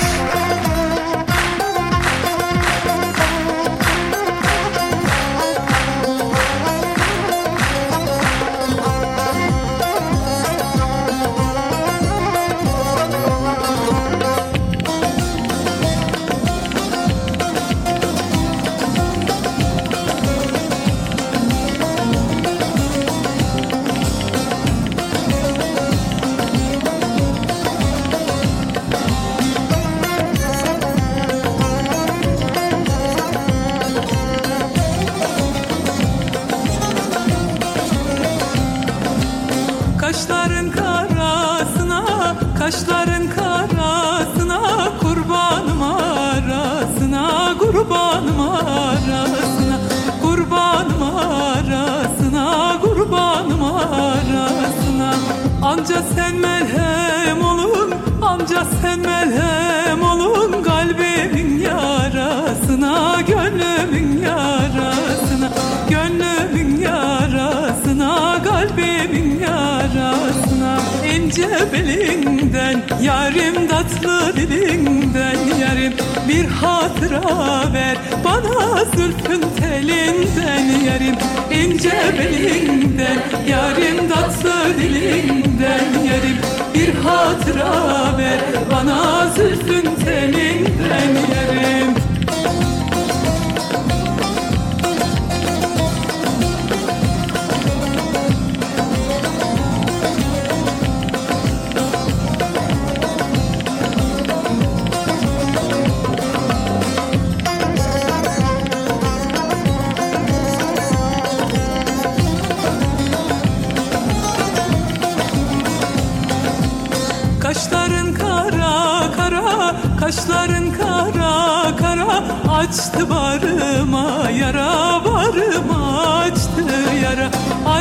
F: Kaşların karasına Kurbanım arasına, kurbanım arasına Kurbanım arasına, kurbanım arasına. Anca sen merhem olun, anca sen merhem İnce beli belinden Yarim tatlı dilinden Yarim bir hatıra ver Bana zülfün telinden Yarim ince belinden Yarim tatlı dilinden Yarim bir hatıra ver Bana zülfün telinden Yarim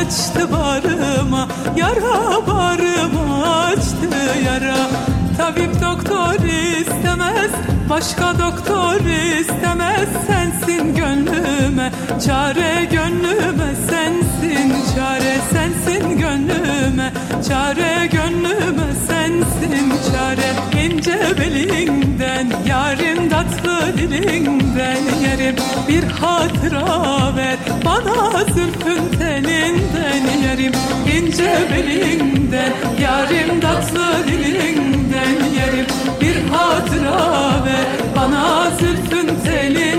F: Açtı barıma yara Barıma açtı yara. Tabip doktor istemez Başka doktor istemez Sensin gönlüme Çare gönlüme sensin Çare sensin gönlüme. Çare gönlüme sensin Çare ince belinden Yarim tatlı dilinden. Yerim bir hatıra ver Bana zülfün telinden. Yerim ince belinden Yarim tatlı dilinden. Yerim bir hatıra ver Bana zülfün telinden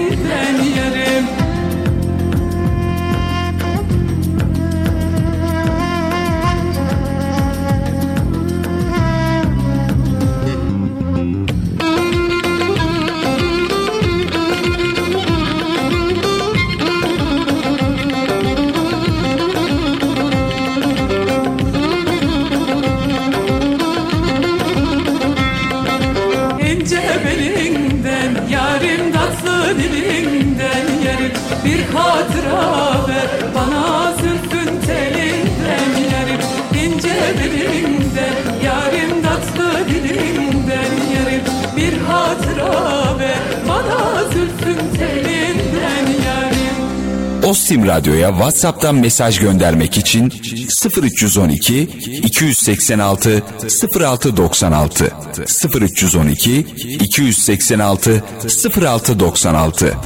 F: bir hatıra ver Bana zülfün telinden Yerim ince belinden Yarim tatlı dilinden Yerim bir hatıra ver Bana zülfün telinden Yarim
G: Ostim Radyo'ya WhatsApp'tan mesaj göndermek için 0312 286 0696 0312 286 0696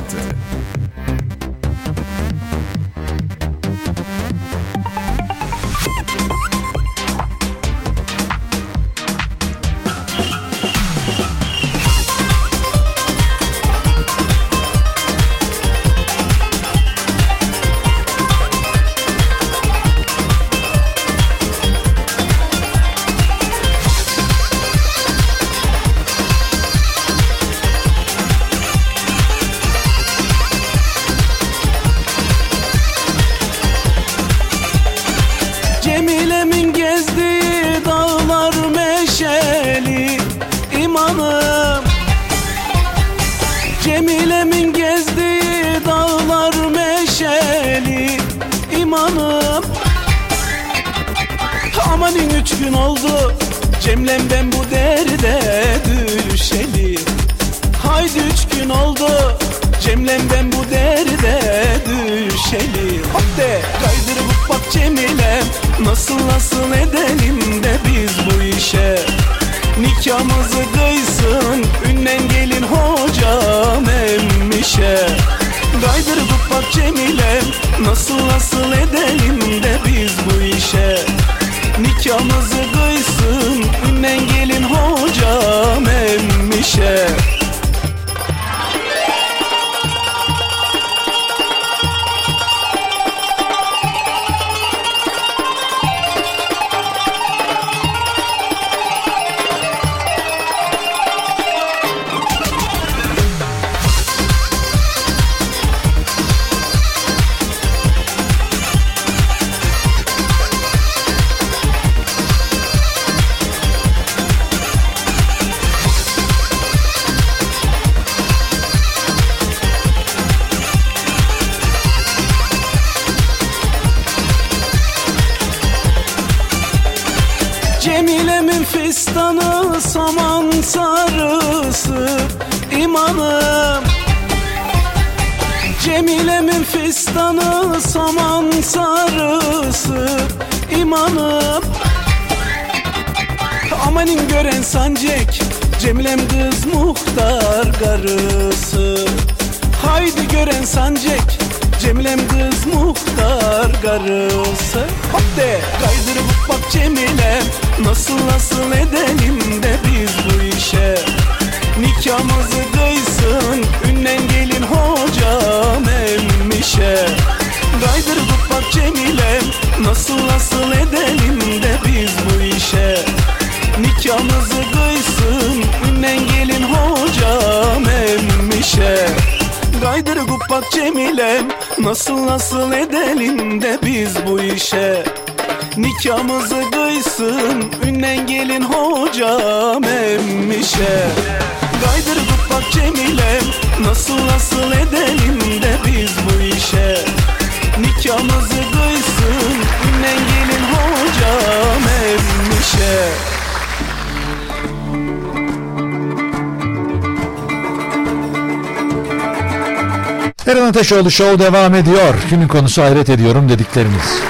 B: Ateşoğlu Show devam ediyor. Günün konusu hayret ediyorum dediklerimiz.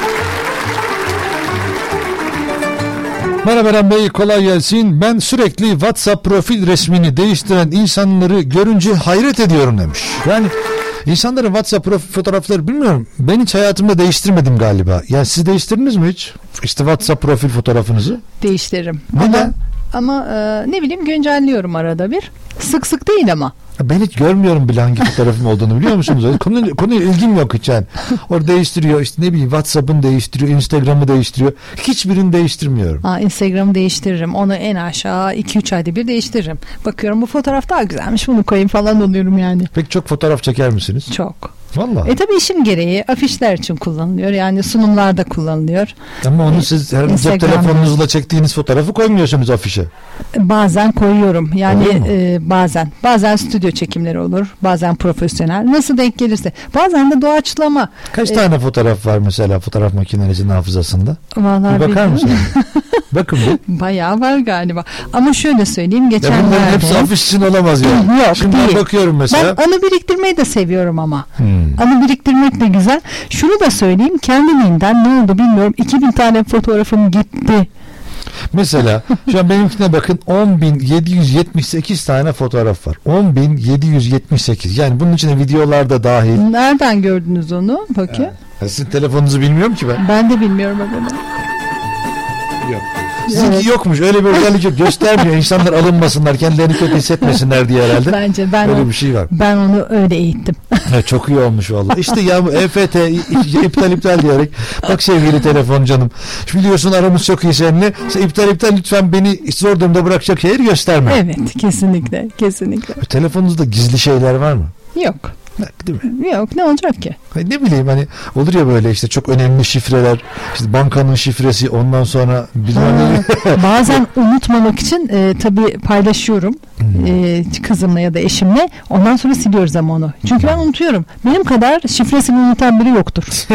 B: Merhaba Eren Bey kolay gelsin. Ben sürekli WhatsApp profil resmini değiştiren insanları görünce hayret ediyorum demiş. Yani insanların WhatsApp profil fotoğrafları bilmiyorum. Ben hiç hayatımda değiştirmedim galiba. Yani siz değiştirdiniz mi hiç? İşte WhatsApp profil fotoğrafınızı.
D: Değiştiririm.
B: Neden?
D: Ama, ama e, ne bileyim güncelliyorum arada bir. Sık sık değil ama.
B: Ben hiç görmüyorum bile hangi fotoğrafım olduğunu biliyor musunuz? [LAUGHS] Konu, konuya ilgim yok hiç yani. Orada değiştiriyor işte ne bileyim WhatsApp'ını değiştiriyor, Instagram'ı değiştiriyor. Hiçbirini değiştirmiyorum.
D: Aa, Instagram'ı değiştiririm. Onu en aşağı 2-3 ayda bir değiştiririm. Bakıyorum bu fotoğraf daha güzelmiş bunu koyayım falan oluyorum yani.
B: Peki çok fotoğraf çeker misiniz?
D: Çok.
B: Valla.
D: E tabii işim gereği afişler için kullanılıyor. Yani sunumlarda kullanılıyor.
B: Ama onu siz her cep telefonunuzla çektiğiniz fotoğrafı koymuyorsunuz afişe.
D: Bazen koyuyorum. Yani e, bazen. Bazen stüdyo çekimleri olur. Bazen profesyonel. Nasıl denk gelirse. Bazen de doğaçlama.
B: Kaç
D: E,
B: tane fotoğraf var mesela fotoğraf makinenizin hafızasında?
D: Vallahi
B: Bir bakar
D: bilmiyorum.
B: mısınız? [LAUGHS] Bakın bir.
D: Bayağı var galiba. Ama şöyle söyleyeyim
B: Ya bunların
D: geçenlerde.
B: hepsi afiş için olamaz ya.
D: Yok
B: Şimdi
D: değil.
B: ben bakıyorum mesela.
D: Ben anı biriktirmeyi de seviyorum ama.
B: Hmm.
D: Anı biriktirmek de güzel. Şunu da söyleyeyim kendiliğinden ne oldu bilmiyorum. 2000 tane fotoğrafım gitti.
B: Mesela şu an benimkine bakın 10.778 tane fotoğraf var. 10.778 yani bunun içine videolar da dahil.
D: Nereden gördünüz onu? Bakayım.
B: Ya Sizin telefonunuzu bilmiyorum ki ben.
D: Ben de bilmiyorum adını.
B: Yok. Sizinki
D: Evet.
B: yokmuş. Öyle bir özellik yok. Göstermiyor. İnsanlar alınmasınlar. Kendilerini kötü hissetmesinler diye herhalde.
D: Bence ben
B: Öyle
D: o-
B: bir şey var.
D: Ben onu öyle eğittim.
B: Ha, çok iyi olmuş vallahi. İşte ya bu EFT iptal iptal diyerek. Bak sevgili telefon canım. Biliyorsun aramız çok iyi seninle. Sen iptal iptal lütfen beni zor durumda bırakacak şeyler gösterme.
D: evet kesinlikle kesinlikle.
B: Telefonunuzda gizli şeyler var mı?
D: Yok.
B: Değil mi?
D: Yok ne olacak ki?
B: Ne bileyim hani olur ya böyle işte çok önemli şifreler işte bankanın şifresi ondan sonra bilmem ne. [LAUGHS]
D: Bazen unutmamak için e, tabii paylaşıyorum
B: Hmm.
D: e, kızımla ya da eşimle. Ondan sonra siliyoruz ama onu. Çünkü ben unutuyorum. Benim kadar şifresini unutan biri yoktur. [LAUGHS]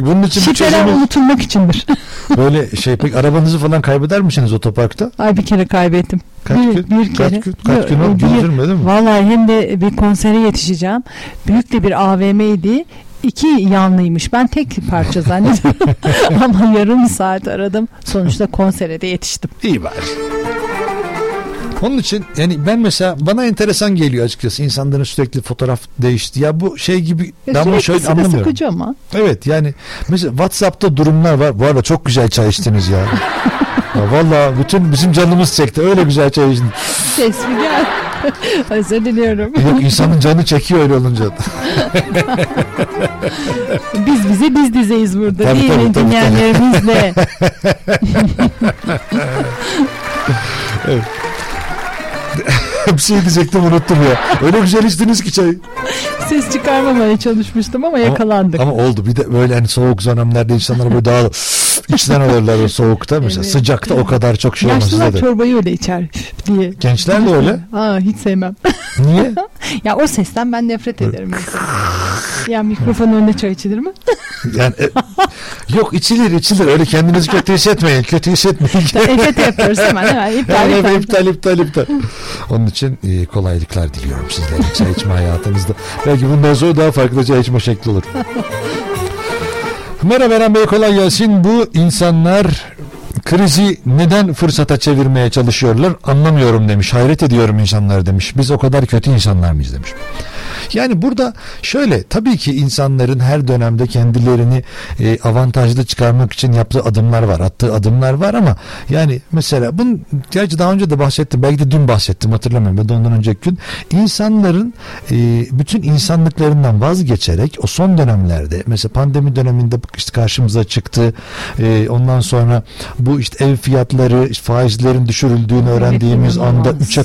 B: Bunun için
D: Şifreler
B: çözümü
D: unutulmak içindir. [LAUGHS]
B: böyle şey pek arabanızı falan kaybeder misiniz otoparkta?
D: Ay bir kere kaybettim.
B: Kaç
D: bir,
B: gün?
D: bir
B: Kaç
D: kere.
B: gün? Kaç gün oldu?
D: bir-
B: Güldürme değil mi?
D: Vallahi hem de bir konsere yetişeceğim. Büyük de bir AVM'ydi. İki yanlıymış. Ben tek parça zannediyorum. [LAUGHS] Ama yarım saat aradım. Sonuçta konsere de yetiştim.
B: İyi bari. Onun için yani ben mesela bana enteresan geliyor açıkçası insanların sürekli fotoğraf değişti. Ya bu şey gibi
D: Ya
B: ben bunu şöyle anlamıyorum.
D: sıkıcı ama.
B: Evet yani mesela WhatsApp'ta durumlar var. Bu arada çok güzel çay içtiniz ya. [LAUGHS] ya Valla bütün bizim canımız çekti. Öyle güzel çay içtiniz.
D: Ses mi gel? [LAUGHS] Özür diliyorum.
B: Yok insanın canı çekiyor öyle olunca. [LAUGHS]
D: Biz bize biz dizeyiz burada
B: Tabii,
D: değil
B: tabii,
D: mi
B: tabii,
D: dinleyenlerimizle? [LAUGHS] [LAUGHS]
B: Bir şey diyecektim unuttum ya. Öyle güzel içtiniz ki çayı.
D: Ses çıkarmamaya çalışmıştım ama yakalandık.
B: Ama, ama oldu. Bir de böyle hani soğuk dönemlerde insanlar böyle daha [LAUGHS] içten alırlar o soğukta. Mesela
D: Evet.
B: sıcakta o kadar çok şey olmaz
D: Yaşlılar
B: size de.
D: çorbayı öyle içer diye.
B: Gençler de öyle.
D: Aa, hiç sevmem.
B: Niye? [LAUGHS]
D: ya o sesten ben nefret ederim. Ya mikrofonun önünde çay içilir mi? [LAUGHS]
B: Yani e, yok içilir içilir. Öyle kendinizi kötü hissetmeyin. Kötü hissetmeyin. [LAUGHS]
D: EFT yapıyoruz hemen hemen iptal iptal.
B: iptal iptal iptal. Onun için e, kolaylıklar diliyorum sizlere çay içme hayatınızda. Belki bundan sonra daha farklı çay içme şekli olur. Merhaba Eren Bey kolay gelsin. Bu insanlar krizi neden fırsata çevirmeye çalışıyorlar anlamıyorum demiş. Hayret ediyorum insanlar demiş. Biz o kadar kötü insanlar mıyız demiş. Yani burada şöyle tabii ki insanların her dönemde kendilerini e, avantajlı çıkarmak için yaptığı adımlar var. Attığı adımlar var ama yani mesela bunun gerçi daha önce de bahsettim. Belki de dün bahsettim hatırlamıyorum. Ya da ondan önceki gün. insanların e, bütün insanlıklarından vazgeçerek o son dönemlerde mesela pandemi döneminde işte karşımıza çıktı. E, ondan sonra bu işte ev fiyatları işte faizlerin düşürüldüğünü öğrendiğimiz anda
D: inanılmaz.
B: 3'e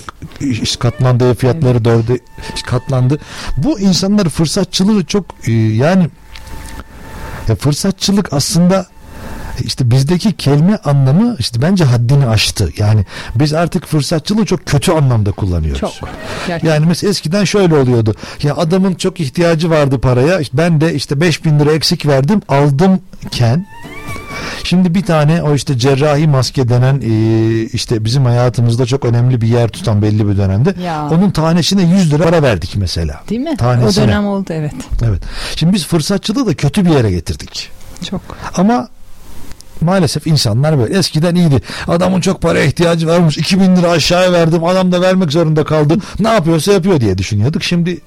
B: işte katlandı ev fiyatları 4'e katlandı. Bu insanlar fırsatçılığı çok e, yani ya fırsatçılık aslında işte bizdeki kelime anlamı işte bence haddini aştı. Yani biz artık fırsatçılığı çok kötü anlamda kullanıyoruz.
D: Çok. Gerçekten.
B: Yani mesela eskiden şöyle oluyordu. Ya adamın çok ihtiyacı vardı paraya. İşte ben de işte 5000 lira eksik verdim aldımken Şimdi bir tane o işte cerrahi maske denen e, işte bizim hayatımızda çok önemli bir yer tutan belli bir dönemde.
D: Ya.
B: Onun tanesine 100 lira para verdik mesela.
D: Değil mi?
B: Tanesine.
D: O dönem oldu evet.
B: Evet. Şimdi biz fırsatçılığı da kötü bir yere getirdik.
D: Çok.
B: Ama maalesef insanlar böyle. Eskiden iyiydi. Adamın çok paraya ihtiyacı varmış. 2000 lira aşağıya verdim. Adam da vermek zorunda kaldı. Ne yapıyorsa yapıyor diye düşünüyorduk. Şimdi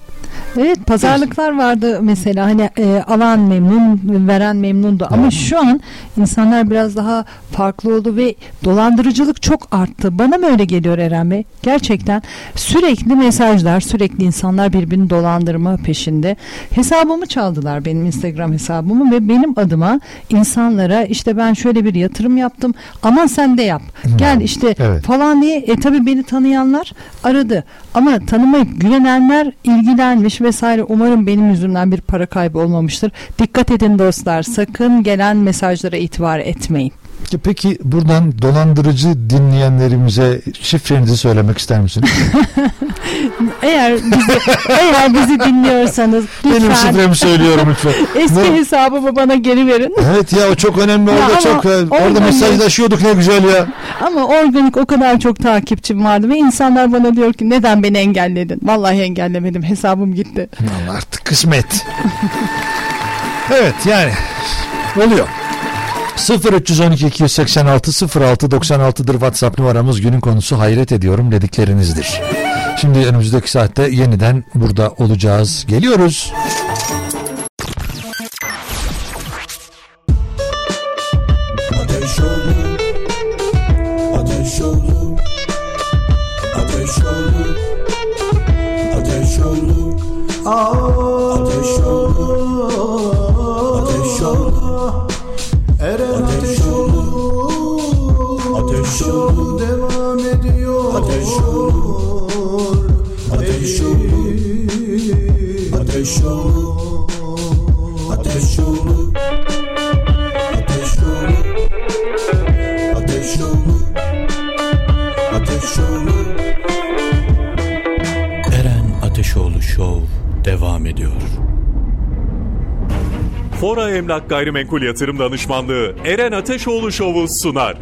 D: Evet pazarlıklar vardı mesela hani e, alan memnun veren memnundu ama şu an insanlar biraz daha farklı oldu ve dolandırıcılık çok arttı. Bana mı öyle geliyor Eren Bey? Gerçekten sürekli mesajlar sürekli insanlar birbirini dolandırma peşinde. Hesabımı çaldılar benim Instagram hesabımı ve benim adıma insanlara işte ben şöyle bir yatırım yaptım aman sen de yap. Gel işte
B: Evet.
D: falan diye e tabi beni tanıyanlar aradı ama tanımayıp güvenenler ilgilenmiş vesaire. Umarım benim yüzümden bir para kaybı olmamıştır. Dikkat edin dostlar. Sakın gelen mesajlara itibar etmeyin
B: peki buradan dolandırıcı dinleyenlerimize şifrenizi söylemek ister misiniz? [LAUGHS]
D: eğer bizi, eğer bizi dinliyorsanız [LAUGHS]
B: Benim
D: lütfen
B: şifremi söylüyorum lütfen. [LAUGHS]
D: eski
B: Ne?
D: hesabımı bana geri verin
B: Evet ya o çok önemli
D: Ya
B: orada
D: ama
B: çok e, orada mesajlaşıyorduk ne güzel ya.
D: ama organik o kadar çok takipçim vardı ve insanlar bana diyor ki neden beni engelledin vallahi engellemedim hesabım gitti
B: Allah artık kısmet. evet yani oluyor. 0312 286 06 96'dır WhatsApp numaramız. Günün konusu hayret ediyorum dediklerinizdir. Şimdi önümüzdeki saatte yeniden burada olacağız. Geliyoruz.
H: Ateş Ateş olur Ateş olur Ateş olur Ateş olur Ateş olur Eren
I: Ateşoğlu Show devam ediyor.
C: Fora Emlak Gayrimenkul Yatırım Danışmanlığı Eren Ateşoğlu Show'u sunar.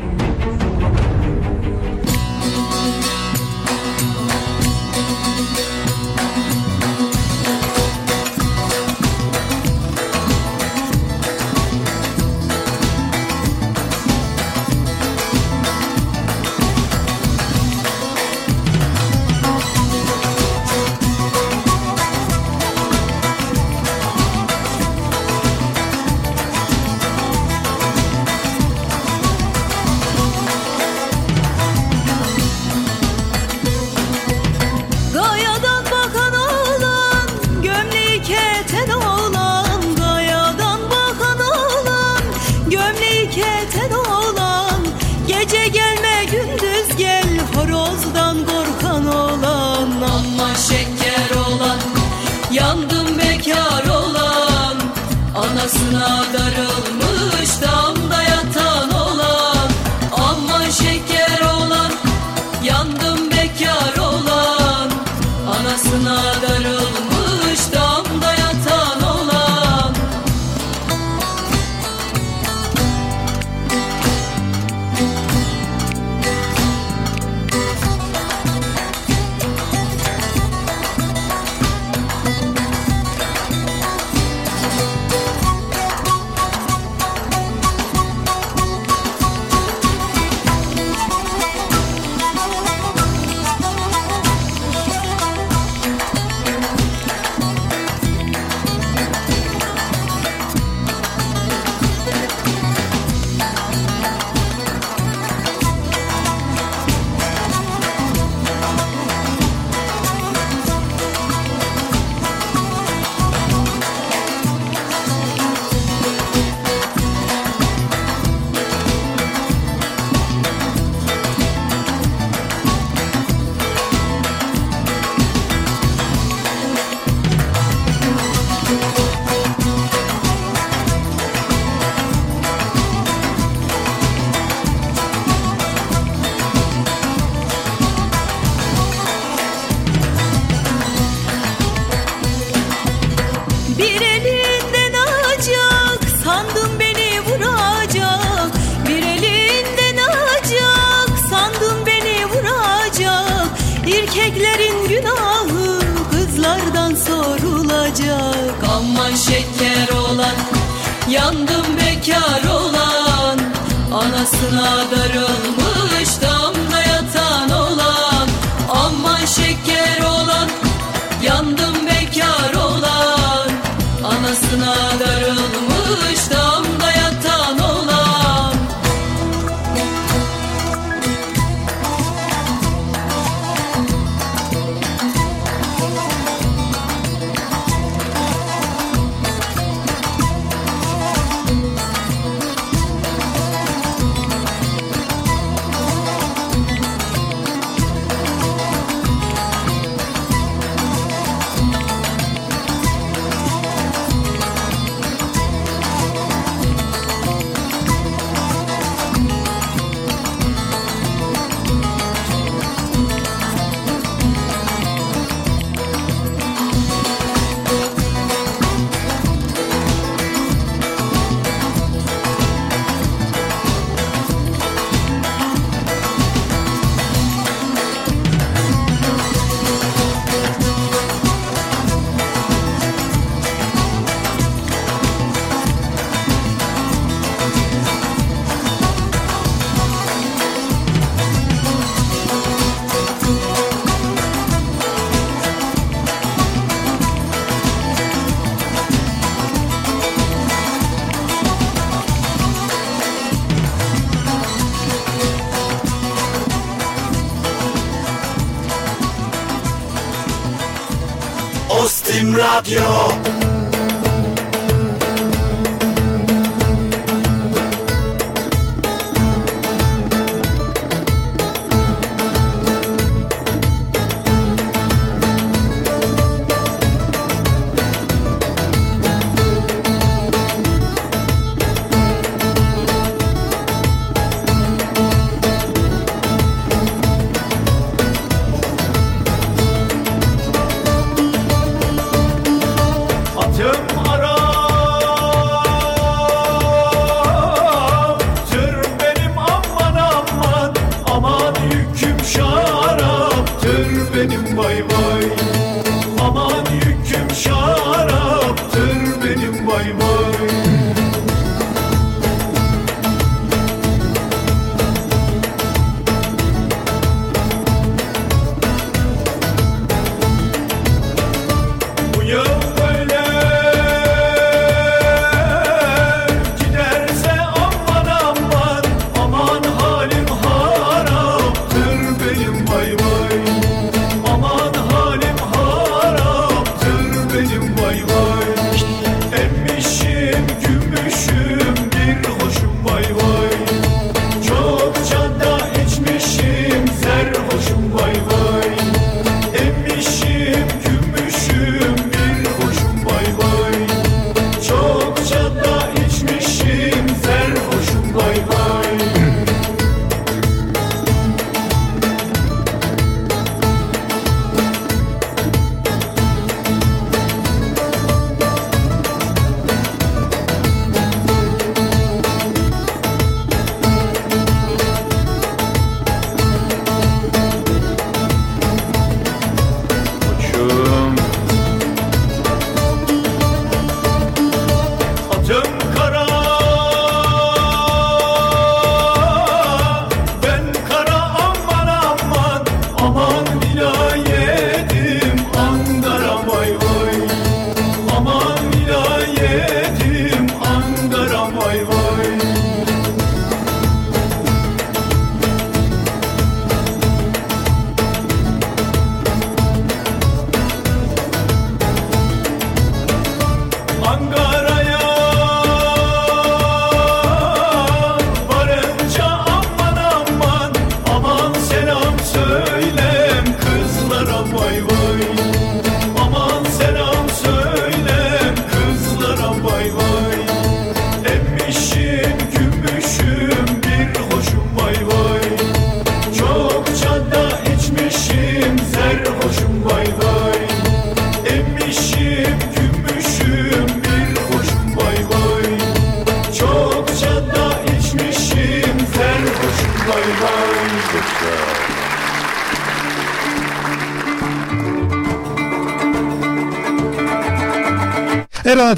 E: Ostim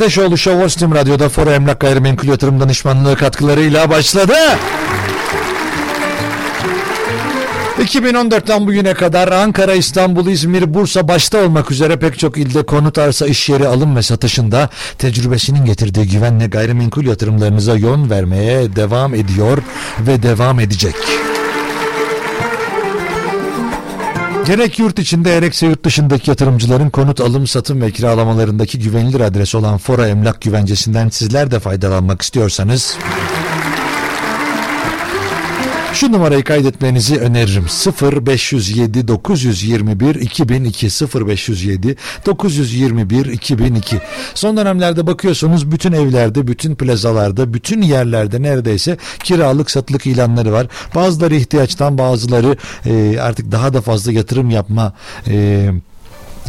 B: Ateşoğlu Show Ostim Radyo'da Fora Emlak Gayrimenkul Yatırım Danışmanlığı katkılarıyla başladı. 2014'ten bugüne kadar Ankara, İstanbul, İzmir, Bursa başta olmak üzere pek çok ilde konut arsa iş yeri alım ve satışında tecrübesinin getirdiği güvenle gayrimenkul yatırımlarınıza yön vermeye devam ediyor ve devam edecek. Gerek yurt içinde gerekse yurt dışındaki yatırımcıların konut alım, satım ve kiralamalarındaki güvenilir adres olan Fora Emlak Güvencesi'nden sizler de faydalanmak istiyorsanız şu numarayı kaydetmenizi öneririm. 0507 921 2002 0507 921 2002. Son dönemlerde bakıyorsunuz bütün evlerde, bütün plazalarda, bütün yerlerde neredeyse kiralık satılık ilanları var. Bazıları ihtiyaçtan, bazıları e, artık daha da fazla yatırım yapma e,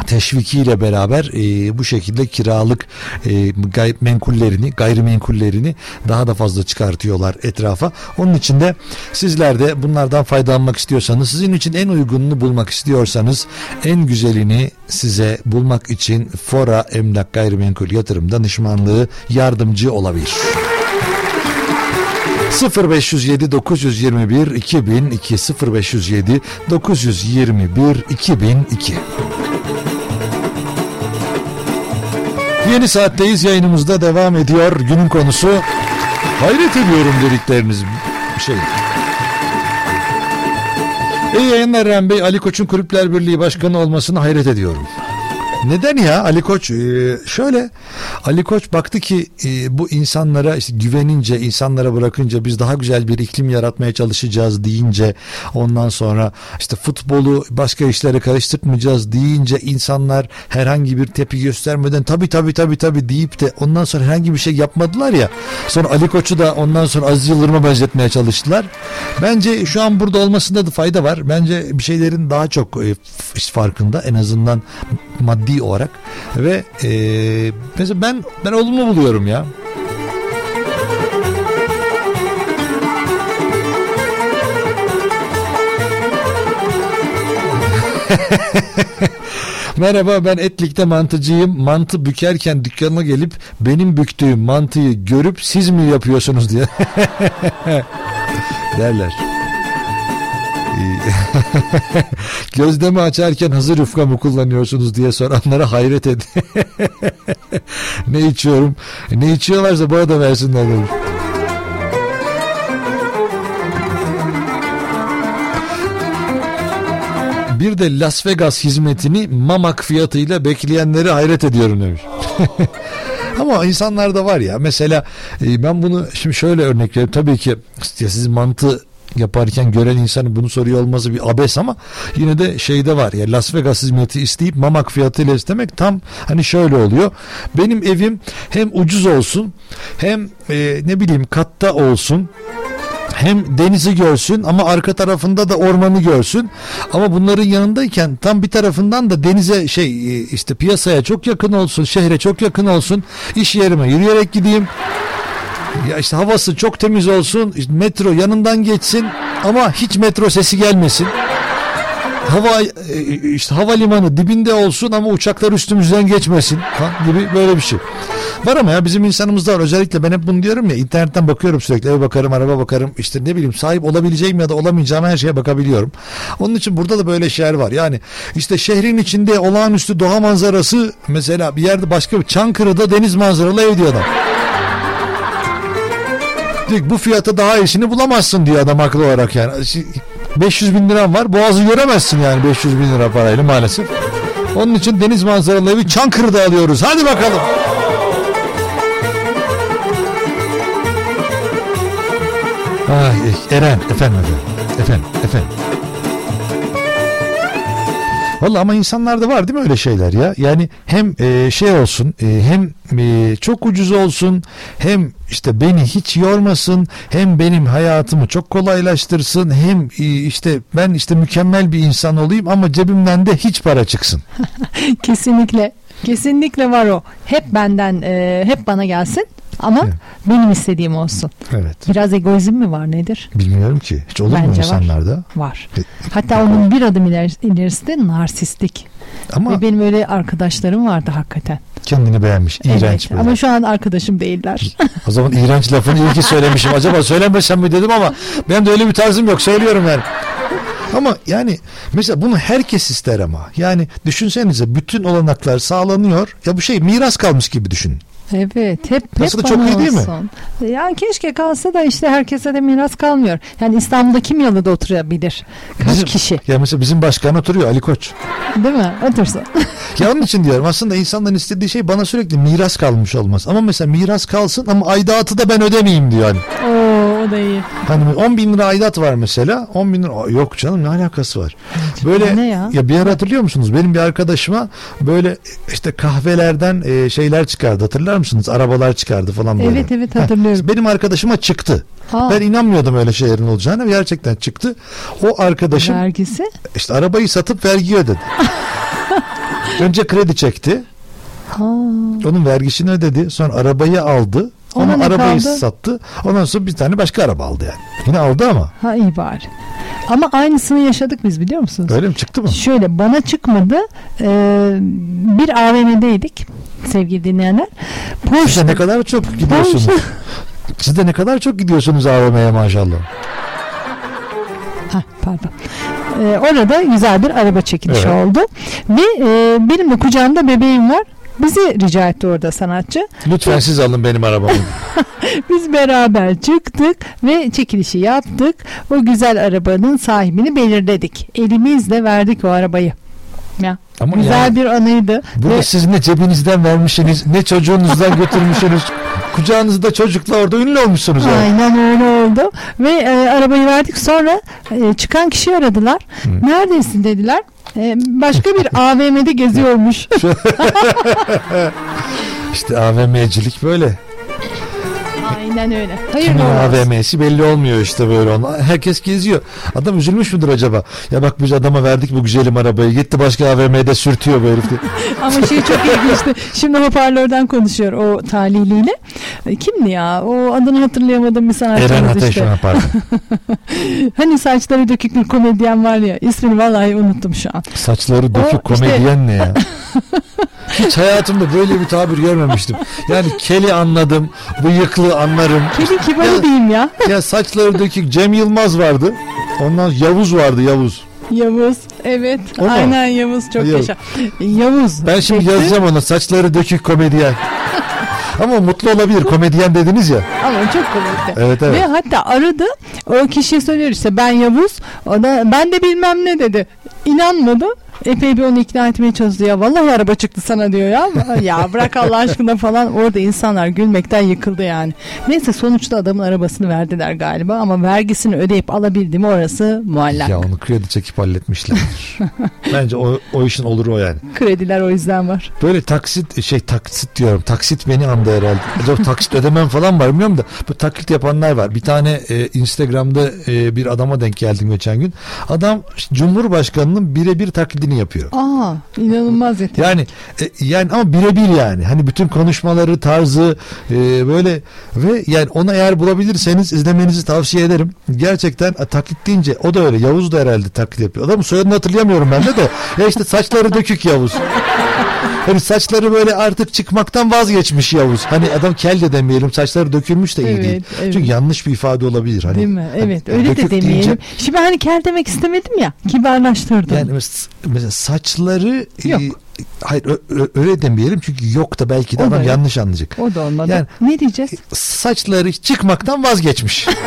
B: teşvikiyle beraber e, bu şekilde kiralık e, gayrimenkullerini gayrimenkullerini daha da fazla çıkartıyorlar etrafa. Onun için de sizler de bunlardan faydalanmak istiyorsanız sizin için en uygununu bulmak istiyorsanız en güzelini size bulmak için Fora Emlak Gayrimenkul Yatırım Danışmanlığı yardımcı olabilir. 0507 921 2002 0507 921 2002 Yeni saatteyiz yayınımızda devam ediyor. Günün konusu hayret ediyorum dedikleriniz bir şey. İyi yayınlar Eren Bey. Ali Koç'un Kulüpler Birliği Başkanı olmasını hayret ediyorum. Neden ya Ali Koç? Ee, şöyle Ali Koç baktı ki e, bu insanlara işte güvenince, insanlara bırakınca biz daha güzel bir iklim yaratmaya çalışacağız deyince ondan sonra işte futbolu başka işlere karıştırmayacağız deyince insanlar herhangi bir tepki göstermeden tabi tabi tabi tabi deyip de ondan sonra herhangi bir şey yapmadılar ya. Sonra Ali Koç'u da ondan sonra Aziz Yıldırım'a benzetmeye çalıştılar. Bence şu an burada olmasında da fayda var. Bence bir şeylerin daha çok e, farkında en azından maddi olarak ve e, mesela ben ben olumlu buluyorum ya. [LAUGHS] Merhaba ben Etlik'te mantıcıyım. Mantı bükerken dükkanıma gelip benim büktüğüm mantıyı görüp siz mi yapıyorsunuz diye [LAUGHS] derler. [LAUGHS] Gözleme açarken hazır yufka mı kullanıyorsunuz diye soranlara hayret ed. [LAUGHS] ne içiyorum? Ne içiyorlarsa bana da versinler demiş. Bir de Las Vegas hizmetini mamak fiyatıyla bekleyenleri hayret ediyorum demiş. [LAUGHS] Ama insanlarda var ya mesela e, ben bunu şimdi şöyle örnek vereyim. Tabii ki ya siz mantı yaparken gören insanın bunu soruyor olması bir abes ama yine de şeyde var ya Las Vegas hizmeti isteyip mamak fiyatıyla istemek tam hani şöyle oluyor. Benim evim hem ucuz olsun hem e, ne bileyim katta olsun hem denizi görsün ama arka tarafında da ormanı görsün. Ama bunların yanındayken tam bir tarafından da denize şey işte piyasaya çok yakın olsun, şehre çok yakın olsun. iş yerime yürüyerek gideyim. Ya işte havası çok temiz olsun, işte metro yanından geçsin ama hiç metro sesi gelmesin. Hava işte havalimanı dibinde olsun ama uçaklar üstümüzden geçmesin gibi böyle bir şey. Var ama ya bizim insanımızda var. Özellikle ben hep bunu diyorum ya internetten bakıyorum sürekli. Eve bakarım, araba bakarım. işte ne bileyim sahip olabileceğim ya da olamayacağım her şeye bakabiliyorum. Onun için burada da böyle şeyler var. Yani işte şehrin içinde olağanüstü doğa manzarası mesela bir yerde başka bir Çankırı'da deniz manzaralı ev diyor adam. Bu fiyata daha iyisini bulamazsın diyor adam haklı olarak yani. 500 bin liram var boğazı göremezsin yani 500 bin lira parayla maalesef. Onun için deniz manzaralı evi Çankırı'da alıyoruz. Hadi bakalım. Ay, Eren efendim efendim efendim efendim. Valla ama insanlarda var değil mi öyle şeyler ya? Yani hem e, şey olsun e, hem e, çok ucuz olsun hem işte beni hiç yormasın hem benim hayatımı çok kolaylaştırsın hem e, işte ben işte mükemmel bir insan olayım ama cebimden de hiç para çıksın. [LAUGHS]
D: Kesinlikle. Kesinlikle var o. Hep benden e, hep bana gelsin. Ama evet. benim istediğim olsun.
B: Evet.
D: Biraz egoizm mi var nedir?
B: Bilmiyorum ki. Hiç olur
D: Bence
B: mu insanlarda?
D: Var. var. Hatta onun bir adım ilerisinde narsistik. Ama Ve benim öyle arkadaşlarım vardı hakikaten.
B: Kendini beğenmiş. İğrenç
D: Evet,
B: böyle.
D: ama şu an arkadaşım değiller.
B: O zaman iğrenç lafını iyi ki söylemişim. [LAUGHS] Acaba söylemesem mi dedim ama benim de öyle bir tarzım yok. Söylüyorum yani. Ama yani mesela bunu herkes ister ama. Yani düşünsenize bütün olanaklar sağlanıyor. Ya bu şey miras kalmış gibi düşünün.
D: Evet hep, hep
B: Aslında çok
D: bana
B: iyi değil mi?
D: Yani keşke kalsa da işte herkese de miras kalmıyor. Yani İstanbul'da kim yalıda oturabilir? Kaç
B: Bizim-
D: kişi
B: Ya mesela bizim başkan oturuyor Ali Koç.
D: değil mi? Otursun.
B: Ya onun için diyorum aslında insanların istediği şey bana sürekli miras kalmış olmaz. Ama mesela miras kalsın ama aidatı da ben ödemeyeyim diyor. Hani,
D: Oo, o da iyi.
B: hani 10 bin lira aidat var mesela 10 bin lira Aa, yok canım ne alakası var. Böyle
D: ne ya?
B: bir ara hatırlıyor musunuz? Benim bir arkadaşıma böyle işte kahvelerden e, şeyler çıkardı hatırlar mısınız? Arabalar çıkardı falan böyle.
D: Evet evet
B: Heh,
D: hatırlıyorum.
B: benim arkadaşıma çıktı.
D: Aa.
B: Ben inanmıyordum öyle şeylerin olacağına gerçekten çıktı. O arkadaşım
D: Vergisi?
B: işte arabayı satıp vergi ödedi. [LAUGHS] Önce kredi çekti.
D: Ha.
B: Onun vergisini ödedi. Sonra arabayı aldı.
D: Ona
B: Ama arabayı
D: kaldı?
B: sattı. Ondan sonra bir tane başka araba aldı yani. Yine aldı ama.
D: Ha iyi bari. Ama aynısını yaşadık biz biliyor musunuz?
B: Öyle mi çıktı mı?
D: Şöyle bana çıkmadı. Ee, bir AVM'deydik sevgili dinleyenler.
B: Siz de ne kadar çok gidiyorsunuz. Siz de ne kadar çok gidiyorsunuz AVM'ye maşallah.
D: Ha, pardon. Ee, orada güzel bir araba çekilişi
B: Evet.
D: oldu. Ve e, benim de kucağımda bebeğim var. Bizi rica etti orada sanatçı.
B: Lütfen siz alın benim arabamı. [LAUGHS]
D: Biz beraber çıktık ve çekilişi yaptık. O güzel arabanın sahibini belirledik. Elimizle verdik o arabayı. Ya.
B: Ama
D: güzel
B: yani-
D: bir anıydı.
B: Burada
D: Ve
B: siz ne cebinizden vermişsiniz ne çocuğunuzdan [LAUGHS] götürmüşsünüz. Kucağınızda çocukla orada ünlü olmuşsunuz yani.
D: Aynen öyle oldu. Ve e, arabayı verdik sonra e, çıkan kişi aradılar. Neredesin dediler. E, başka bir AVM'de geziyormuş. [LAUGHS]
B: İşte AVM'cilik böyle.
D: Aynen öyle. Hayırlı olsun.
B: AVM'si belli olmuyor işte böyle ona. Herkes geziyor. Adam üzülmüş müdür acaba? Ya bak biz adama verdik bu güzelim arabayı. Gitti başka AVM'de sürtüyor bu herif. [LAUGHS]
D: Ama şey çok ilginçti. Şimdi hoparlörden konuşuyor o talihliyle. E, Kimdi ya? O adını hatırlayamadım bir sanatçımız
B: Eren Ateş
D: işte.
B: pardon. [LAUGHS]
D: Hani saçları dökük bir komedyen var ya. İsmini vallahi unuttum şu an.
B: Saçları dökük
D: O işte-
B: komedyen ne ya? [LAUGHS] Hiç hayatımda böyle bir tabir görmemiştim. Yani keli anladım, bıyıklı anlarım.
D: Kedi kibarı diyeyim ya. [LAUGHS]
B: Ya saçları dökük Cem Yılmaz vardı. Ondan Yavuz vardı Yavuz.
D: Yavuz. Evet.
B: O mu?
D: Aynen Yavuz. Çok
B: Yavuz.
D: yaşa. Yavuz.
B: Ben şimdi
D: çekti.
B: yazacağım ona saçları dökük komedyen. [LAUGHS] Ama mutlu olabilir komedyen dediniz ya.
D: Ama çok komikti.
B: Evet, evet.
D: Ve hatta aradı. O kişiye söylüyor işte ben Yavuz. O da ben de bilmem ne dedi. İnanmadı. Epey bir onu ikna etmeye çalıştı ya. Vallahi araba çıktı sana diyor ya. ya bırak Allah aşkına falan. Orada insanlar gülmekten yıkıldı yani. Neyse sonuçta adamın arabasını verdiler galiba. Ama vergisini ödeyip alabildi mi orası muallak.
B: Ya onu kredi çekip halletmişlerdir. [LAUGHS] Bence o, o işin olur o yani.
D: Krediler o yüzden var.
B: Böyle taksit şey taksit diyorum. Taksit beni andı herhalde. Acaba taksit ödemem falan var bilmiyorum da. Bu taklit yapanlar var. Bir tane e, Instagram'da e, bir adama denk geldim geçen gün. Adam Cumhurbaşkanının birebir taklidini yapıyor.
D: Aa inanılmaz yeter.
B: Yani e, yani ama birebir yani. Hani bütün konuşmaları, tarzı e, böyle ve yani onu eğer bulabilirseniz izlemenizi tavsiye ederim. Gerçekten e, taklit deyince o da öyle. Yavuz da herhalde taklit yapıyor. Adamın soyadını hatırlayamıyorum ben de de. Ya işte saçları dökük Yavuz. Hani saçları böyle artık çıkmaktan vazgeçmiş Yavuz. Hani adam kel de demeyelim saçları dökülmüş de iyi
D: Evet,
B: değil.
D: evet.
B: Çünkü yanlış bir ifade olabilir. Hani,
D: Değil mi?
B: hani
D: Evet öyle de
B: dökük deyince-
D: demeyelim. Şimdi hani kel demek istemedim ya. Kibarlaştırdım.
B: Yani mes- mesela saçları
D: Yok.
B: e, hayır ö- ö- öyle demeyelim çünkü yok da belki de
D: O da
B: adam
D: yok.
B: yanlış anlayacak.
D: O da olmadı.
B: Yani-
D: ne diyeceğiz?
B: Saçları çıkmaktan vazgeçmiş. [LAUGHS]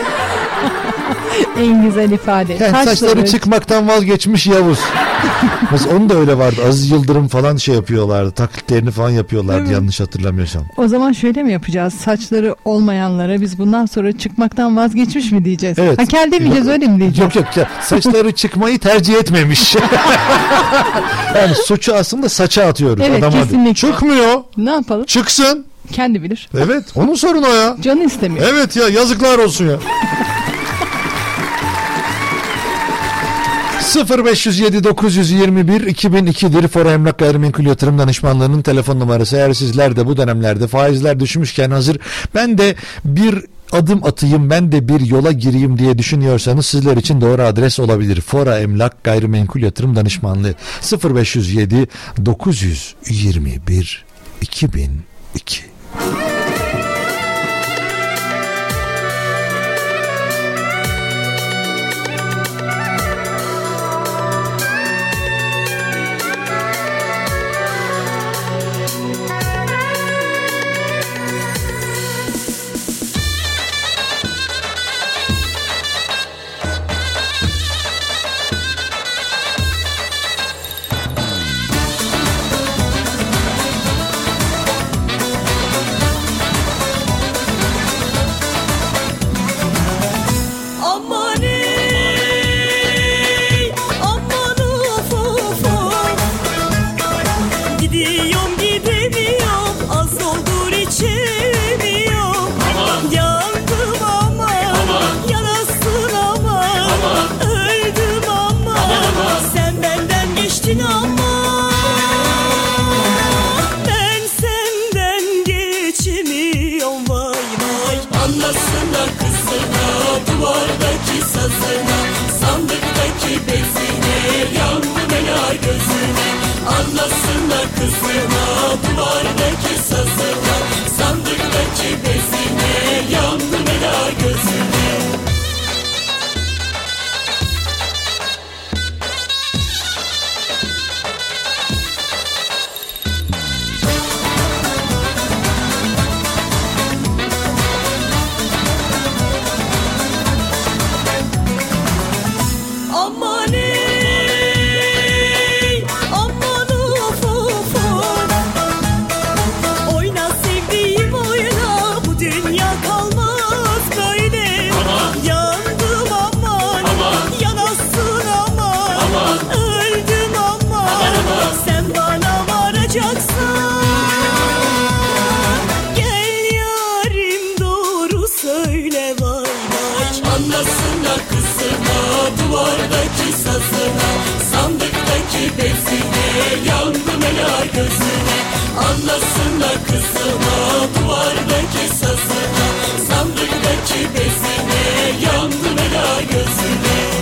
B: [LAUGHS]
D: En güzel ifade.
B: Yani saçları çıkmaktan vazgeçmiş Yavuz. [LAUGHS] Mesela onun da öyle vardı. Aziz Yıldırım falan şey yapıyorlardı. Taklitlerini falan yapıyorlardı
D: Evet.
B: yanlış hatırlamıyorsam.
D: O zaman şöyle mi yapacağız? Saçları olmayanlara biz bundan sonra çıkmaktan vazgeçmiş mi diyeceğiz?
B: Evet.
D: Ha kel demeyeceğiz öyle mi diyeceğiz?
B: Yok yok ya, saçları çıkmayı tercih etmemiş. [LAUGHS] yani suçu aslında saça atıyoruz
D: Evet,
B: adama.
D: kesinlikle.
B: Çıkmıyor.
D: Ne yapalım?
B: Çıksın.
D: Kendi bilir.
B: Evet onun sorunu o ya.
D: Canı istemiyor.
B: Evet ya yazıklar olsun ya. 0507 921 2002'dir Fora Emlak Gayrimenkul Yatırım Danışmanlığı'nın telefon numarası. Eğer sizler de bu dönemlerde faizler düşmüşken hazır ben de bir adım atayım ben de bir yola gireyim diye düşünüyorsanız sizler için doğru adres olabilir. Fora Emlak Gayrimenkul Yatırım Danışmanlığı 0507 921
C: 2002
J: Anlasınlar kızıma Duvardaki sazına Sandıktaki bezine Yandım ela gözüne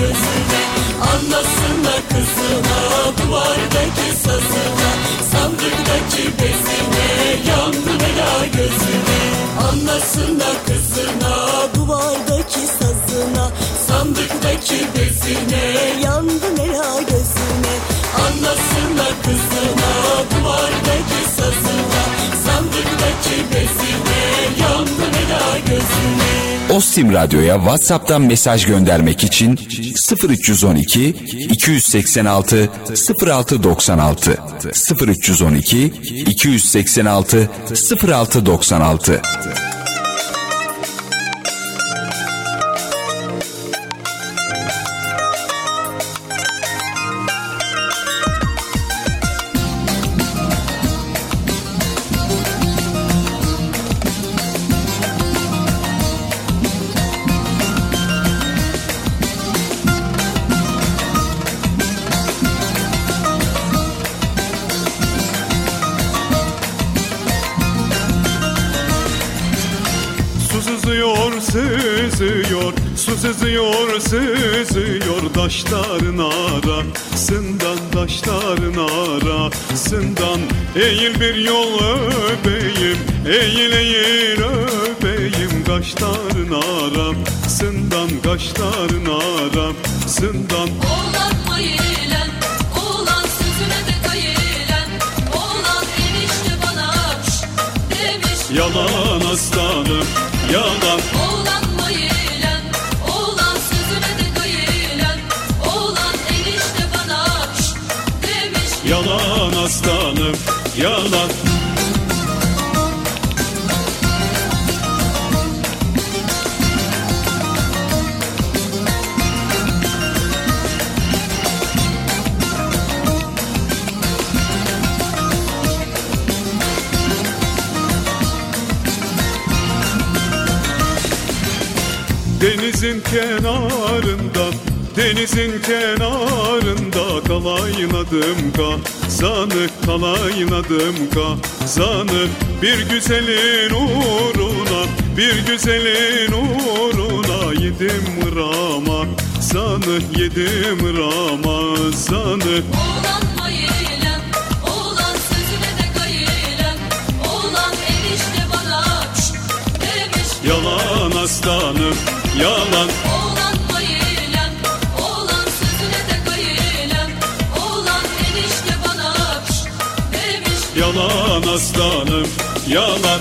J: gözüne Anlasınlar kızına Duvardaki sazına Sandıktaki bezine Yandı bela gözüne. Anlasınlar kızına Duvardaki sazına Sandıktaki bezine Yandı bela gözüne. Anlasınlar kızına Duvardaki sazına Sandıktaki bezine Yandı bela gözüne.
G: Ostim Radyo'ya WhatsApp'tan mesaj göndermek için 0312 286 0696 0312 286 0696
E: taşların arasından taşların arasından Eğil bir yol öpeyim eğil eğil öpeyim. Kaşların arasından kaşların Denizin kenarında Denizin kenarında kalaynadım kazanı kalaynadım kazanı Bir güzelin uğruna bir güzelin uğruna yedim Ramazanı yedim Ramazanı
J: Oğlan
E: yalan aslanım yalan.
J: Oğlan mayilem, oğlan sözüne de gayilem Oğlan enişte bana şşt demiş.
E: Yalan aslanım yalan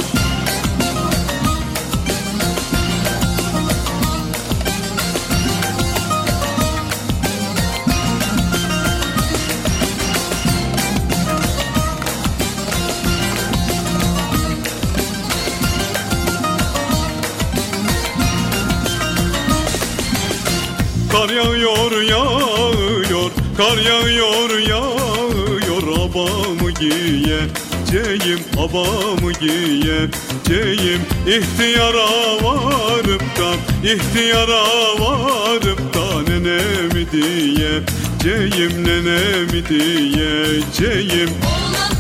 E: Kar yağıyor yağıyor. Kar yağıyor yağıyor. Abamı giyeceğim Abamı giyeceğim İhtiyara varıp da İhtiyara varıp da Nenemi diyeceğim Nenemi diyeceğim
J: Oğlan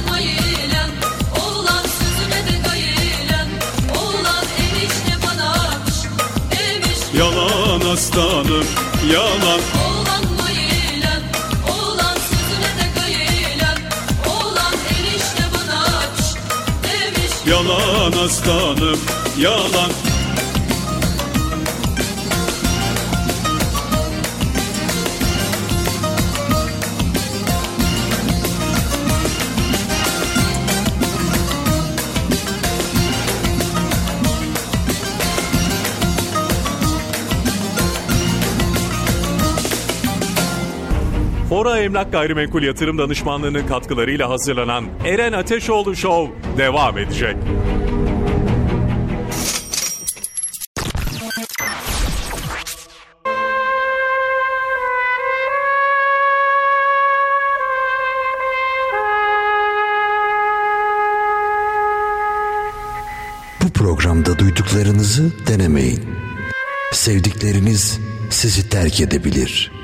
E: Yalan aslanım yalan.
J: Oğlan mayilem, oğlan sözüne de gayilem Oğlan enişte bana şşt demiş.
E: Yalan aslanım yalan
I: Fora Emlak Gayrimenkul Yatırım Danışmanlığı'nın katkılarıyla hazırlanan Eren Ateşoğlu Show devam edecek.
C: Bu programda duyduklarınızı denemeyin. Sevdikleriniz sizi terk edebilir.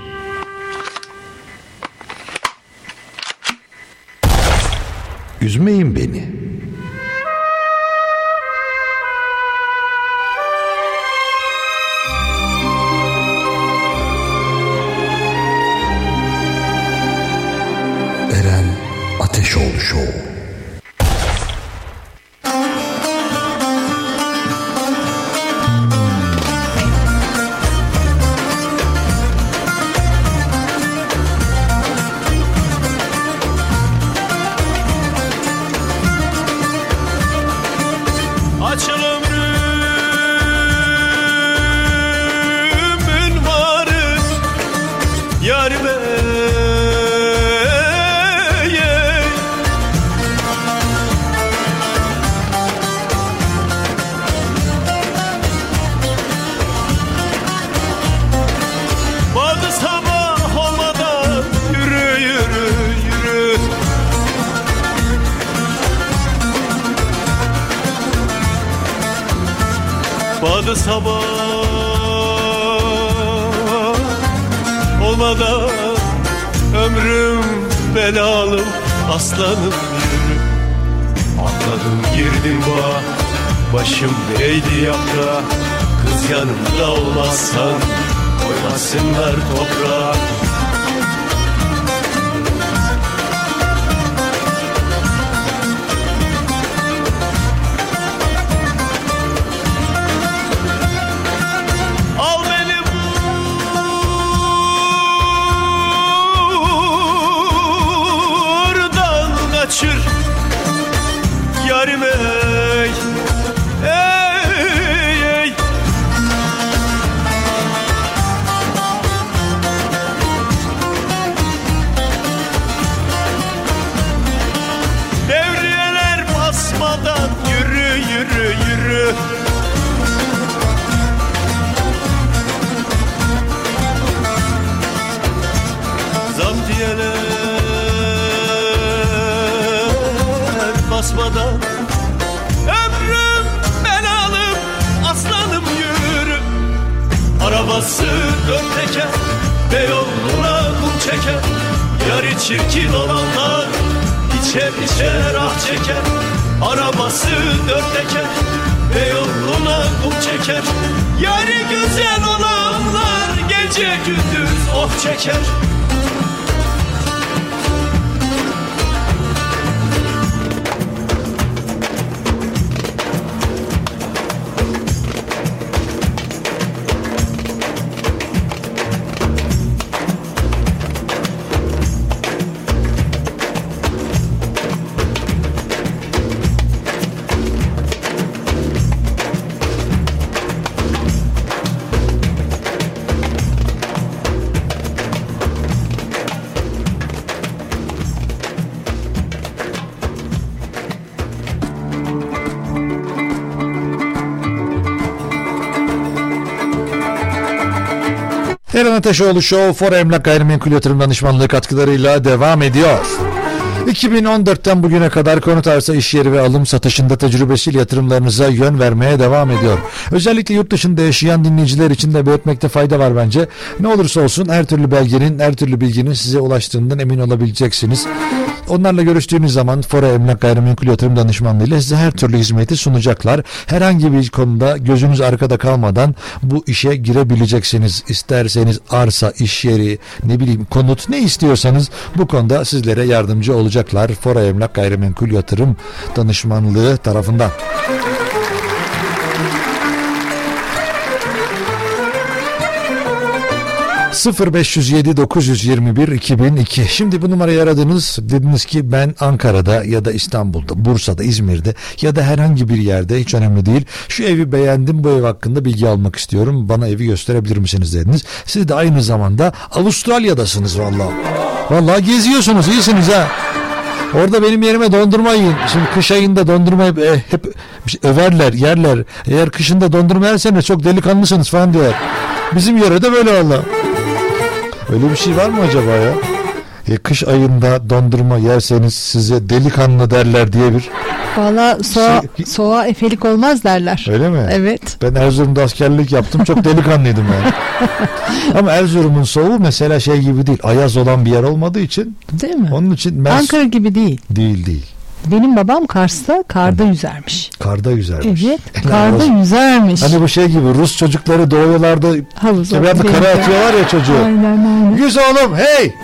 C: Üzmeyin beni. Eren Ateşoğlu Show.
E: Aslanım yürü. Atladım girdim bağa. Başım değdi yaprağa. Kız yanımda olmazsan koymasınlar toprağa
B: Ateşoğlu Show for Emlak Gayrimenkul Yatırım Danışmanlığı katkılarıyla devam ediyor. 2014'ten bugüne kadar konut arsa iş yeri ve alım satışında tecrübesiyle yatırımlarınıza yön vermeye devam ediyor. Özellikle yurt dışında yaşayan dinleyiciler için de belirtmekte fayda var bence. Ne olursa olsun her türlü belgenin, her türlü bilginin size ulaştığından emin olabileceksiniz. Onlarla görüştüğünüz zaman Fora Emlak Gayrimenkul Yatırım Danışmanlığı ile size her türlü hizmeti sunacaklar. Herhangi bir konuda gözünüz arkada kalmadan bu işe girebileceksiniz. İsterseniz arsa, iş yeri, ne bileyim konut ne istiyorsanız bu konuda sizlere yardımcı olacaklar. Fora Emlak Gayrimenkul Yatırım Danışmanlığı tarafından. ...0507 921 2002. Şimdi bu numarayı aradınız. Dediniz ki ben Ankara'da ya da İstanbul'da, Bursa'da, İzmir'de ya da herhangi bir yerde hiç önemli değil. Şu evi beğendim bu ev hakkında bilgi almak istiyorum. Bana evi gösterebilir misiniz dediniz. Siz de aynı zamanda Avustralya'dasınız vallahi. Vallahi geziyorsunuz iyisiniz ha. Orada benim yerime dondurma yiyin. Şimdi kış ayında dondurma hep, e, hep överler, yerler. Eğer kışında dondurma yerseniz çok delikanlısınız falan diyor. Bizim yörede böyle valla. Öyle bir şey var mı acaba ya? E, kış ayında dondurma yerseniz size delikanlı derler diye bir.
D: Valla soğa, soğa efelik olmaz derler.
B: Öyle mi?
D: Evet.
B: Ben Erzurum'da askerlik yaptım. Çok delikanlıydım yani. [LAUGHS] Ama Erzurum'un soğuğu mesela şey gibi değil. Ayaz olan bir yer olmadığı için.
D: Değil mi?
B: Onun için ben...
D: Ankara gibi değil.
B: Değil değil.
D: Benim babam Kars'ta karda yüzermiş.
B: Karda yüzermiş.
D: Evet. Karda yüzermiş.
B: Hani bu şey gibi Rus çocukları doğuyorlarda
D: Havuza.
B: kara atıyorlar ya çocuğu.
D: Aynen aynen.
B: Yüz oğlum hey! [LAUGHS]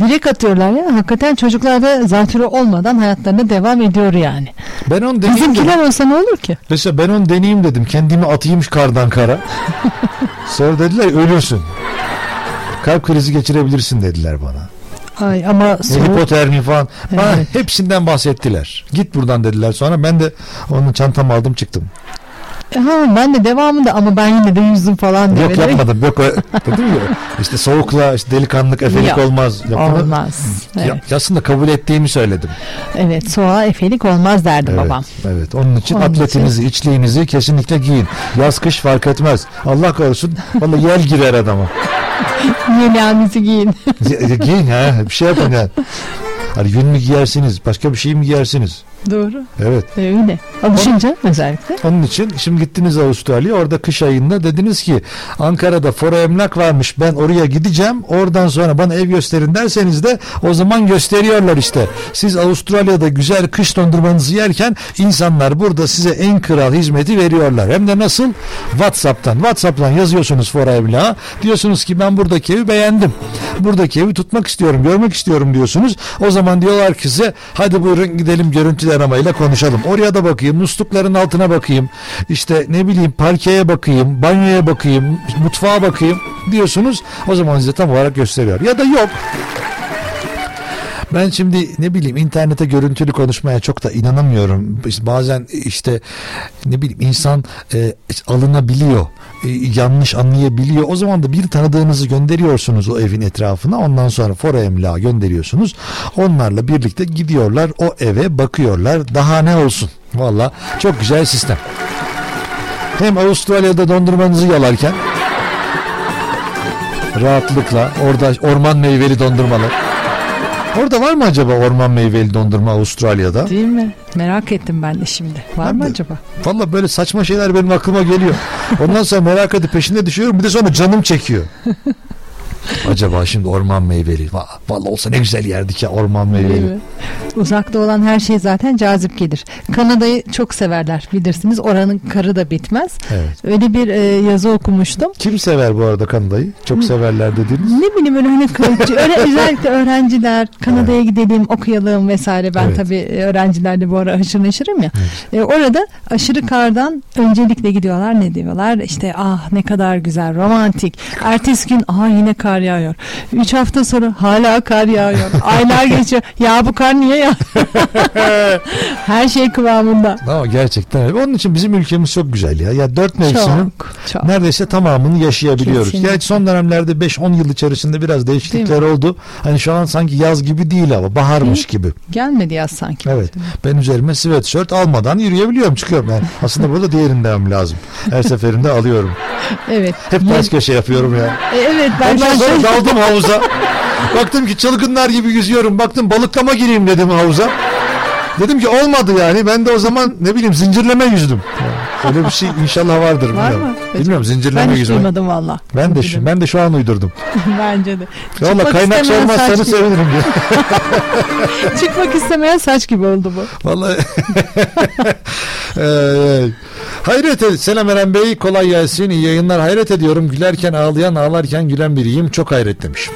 D: Direkt atıyorlar ya. Hakikaten çocuklar da zatürre olmadan hayatlarına devam ediyor yani.
B: Ben onu deneyeyim dedim.
D: Bizimkiler olsa ne olur ki?
B: Mesela ben onu deneyeyim dedim. Kendimi atayım kardan kara. [LAUGHS] Sonra dediler ölürsün. Kalp krizi geçirebilirsin dediler bana.
D: Ay ama soğuk.
B: Hipotermi falan. Bana
D: Evet.
B: hepsinden bahsettiler. Git buradan dediler. Sonra ben de onun çantamı aldım çıktım.
D: Ha, ben de devamında ama ben yine de yüzdüm falan
B: Yok
D: demeleri.
B: yapmadım. Yok dedim ya işte soğukla işte delikanlık efelik
D: Yok,
B: olmaz. Yapmadım.
D: Olmaz.
B: Ya,
D: Evet.
B: aslında kabul ettiğimi söyledim.
D: evet soğuğa efelik olmaz derdi
B: Evet,
D: babam.
B: evet. Onun için
D: Onun
B: atletinizi, içliğinizi kesinlikle giyin. Yaz kış fark etmez. Allah korusun. Vallahi yel girer adama. [LAUGHS]
D: Yelağınızı giyin.
B: Gi- giyin ha. Bir şey yapın yani. [LAUGHS] Hani yün mü giyersiniz? Başka bir şey mi giyersiniz?
D: Doğru.
B: Evet.
D: Öyle. Alışınca özellikle.
B: Onun için şimdi gittiniz Avustralya orada kış ayında dediniz ki Ankara'da Fora Emlak varmış ben oraya gideceğim oradan sonra bana ev gösterin derseniz de o zaman gösteriyorlar işte. Siz Avustralya'da güzel kış dondurmanızı yerken insanlar burada size en kral hizmeti veriyorlar. Hem de nasıl? Whatsapp'tan. Whatsapp'tan yazıyorsunuz Fora Emlak'a. Diyorsunuz ki ben buradaki evi beğendim. Buradaki evi tutmak istiyorum, görmek istiyorum diyorsunuz. O zaman diyorlar ki size hadi buyurun gidelim görüntülü aramayla konuşalım. Oraya da bakayım, muslukların altına bakayım. İşte ne bileyim parkeye bakayım, banyoya bakayım, mutfağa bakayım diyorsunuz. O zaman size tam olarak gösteriyor. Ya da yok. Ben şimdi ne bileyim internete görüntülü konuşmaya çok da inanamıyorum. İşte bazen işte ne bileyim insan e, alınabiliyor. e, yanlış anlayabiliyor. O zaman da bir tanıdığınızı gönderiyorsunuz o evin etrafına. Ondan sonra fora emlağı gönderiyorsunuz. Onlarla birlikte gidiyorlar o eve bakıyorlar. Daha ne olsun? Valla çok güzel sistem. Hem Avustralya'da dondurmanızı yalarken rahatlıkla orada orman meyveli dondurmalar Orada var mı acaba orman meyveli dondurma Avustralya'da?
D: Değil mi? Merak ettim ben de şimdi. Var
B: Ben
D: mı
B: de.
D: acaba?
B: Valla böyle saçma şeyler benim aklıma geliyor. Ondan sonra merak edip peşinde düşüyorum. Bir de sonra canım çekiyor. [LAUGHS] Acaba şimdi orman meyveli. Va- Vallahi olsa ne güzel yerdik ya orman meyveli.
D: Uzakta olan her şey zaten cazip gelir. Kanada'yı çok severler bilirsiniz. Oranın karı da bitmez.
B: Evet.
D: Öyle bir e, yazı okumuştum.
B: Kim sever bu arada Kanada'yı? Çok severler dediğiniz.
D: Ne bileyim öyle hani kılıççı, [LAUGHS] öyle özellikle öğrenciler Kanada'ya gidelim okuyalım vesaire. Ben
B: Evet.
D: tabii e, öğrencilerle bu ara haşır neşirim ya. E, orada aşırı kardan öncelikle gidiyorlar ne diyorlar? İşte ah ne kadar güzel romantik. Ertesi gün ah yine kar yağıyor. Üç hafta sonra hala kar yağıyor. [LAUGHS] Aylar geçiyor. Ya bu kar niye yağıyor? [LAUGHS] Her şey kıvamında.
B: Ama gerçekten öyle. Onun için bizim ülkemiz çok güzel ya. Ya dört mevsimin
D: Çok, çok.
B: neredeyse tamamını yaşayabiliyoruz.
D: Kesinlikle.
B: Gerçi son dönemlerde 5-10 yıl içerisinde biraz değişiklikler oldu. Hani şu an sanki yaz gibi değil hava. Baharmış gibi.
D: Gelmedi yaz sanki.
B: Evet. Ben üzerime sweatshirt almadan yürüyebiliyorum çıkıyorum yani. Aslında burada diğerini demem lazım. Her seferinde alıyorum. [LAUGHS]
D: Evet.
B: Hep ters köşe yapıyorum ya.
D: E, evet ben
B: Ondan sonra daldım havuza. Baktım ki çılgınlar gibi yüzüyorum. Baktım balıklama gireyim dedim havuza. Dedim ki olmadı yani. Ben de o zaman ne bileyim zincirleme yüzdüm. Öyle bir şey inşallah vardır.
D: Var
B: bilmiyorum.
D: mı?
B: Bilmiyorum zincirleme
D: ben
B: yüzme.
D: duymadım valla.
B: Ben de şu, ben de şu an uydurdum. [LAUGHS]
D: Bence de.
B: Valla kaynak sormazsanız sevinirim. [LAUGHS]
D: Çıkmak istemeyen saç gibi oldu bu.
B: Vallahi. [LAUGHS] Ee, hayret Selam Eren Bey kolay gelsin iyi yayınlar hayret ediyorum gülerken ağlayan ağlarken gülen biriyim çok hayret demiş.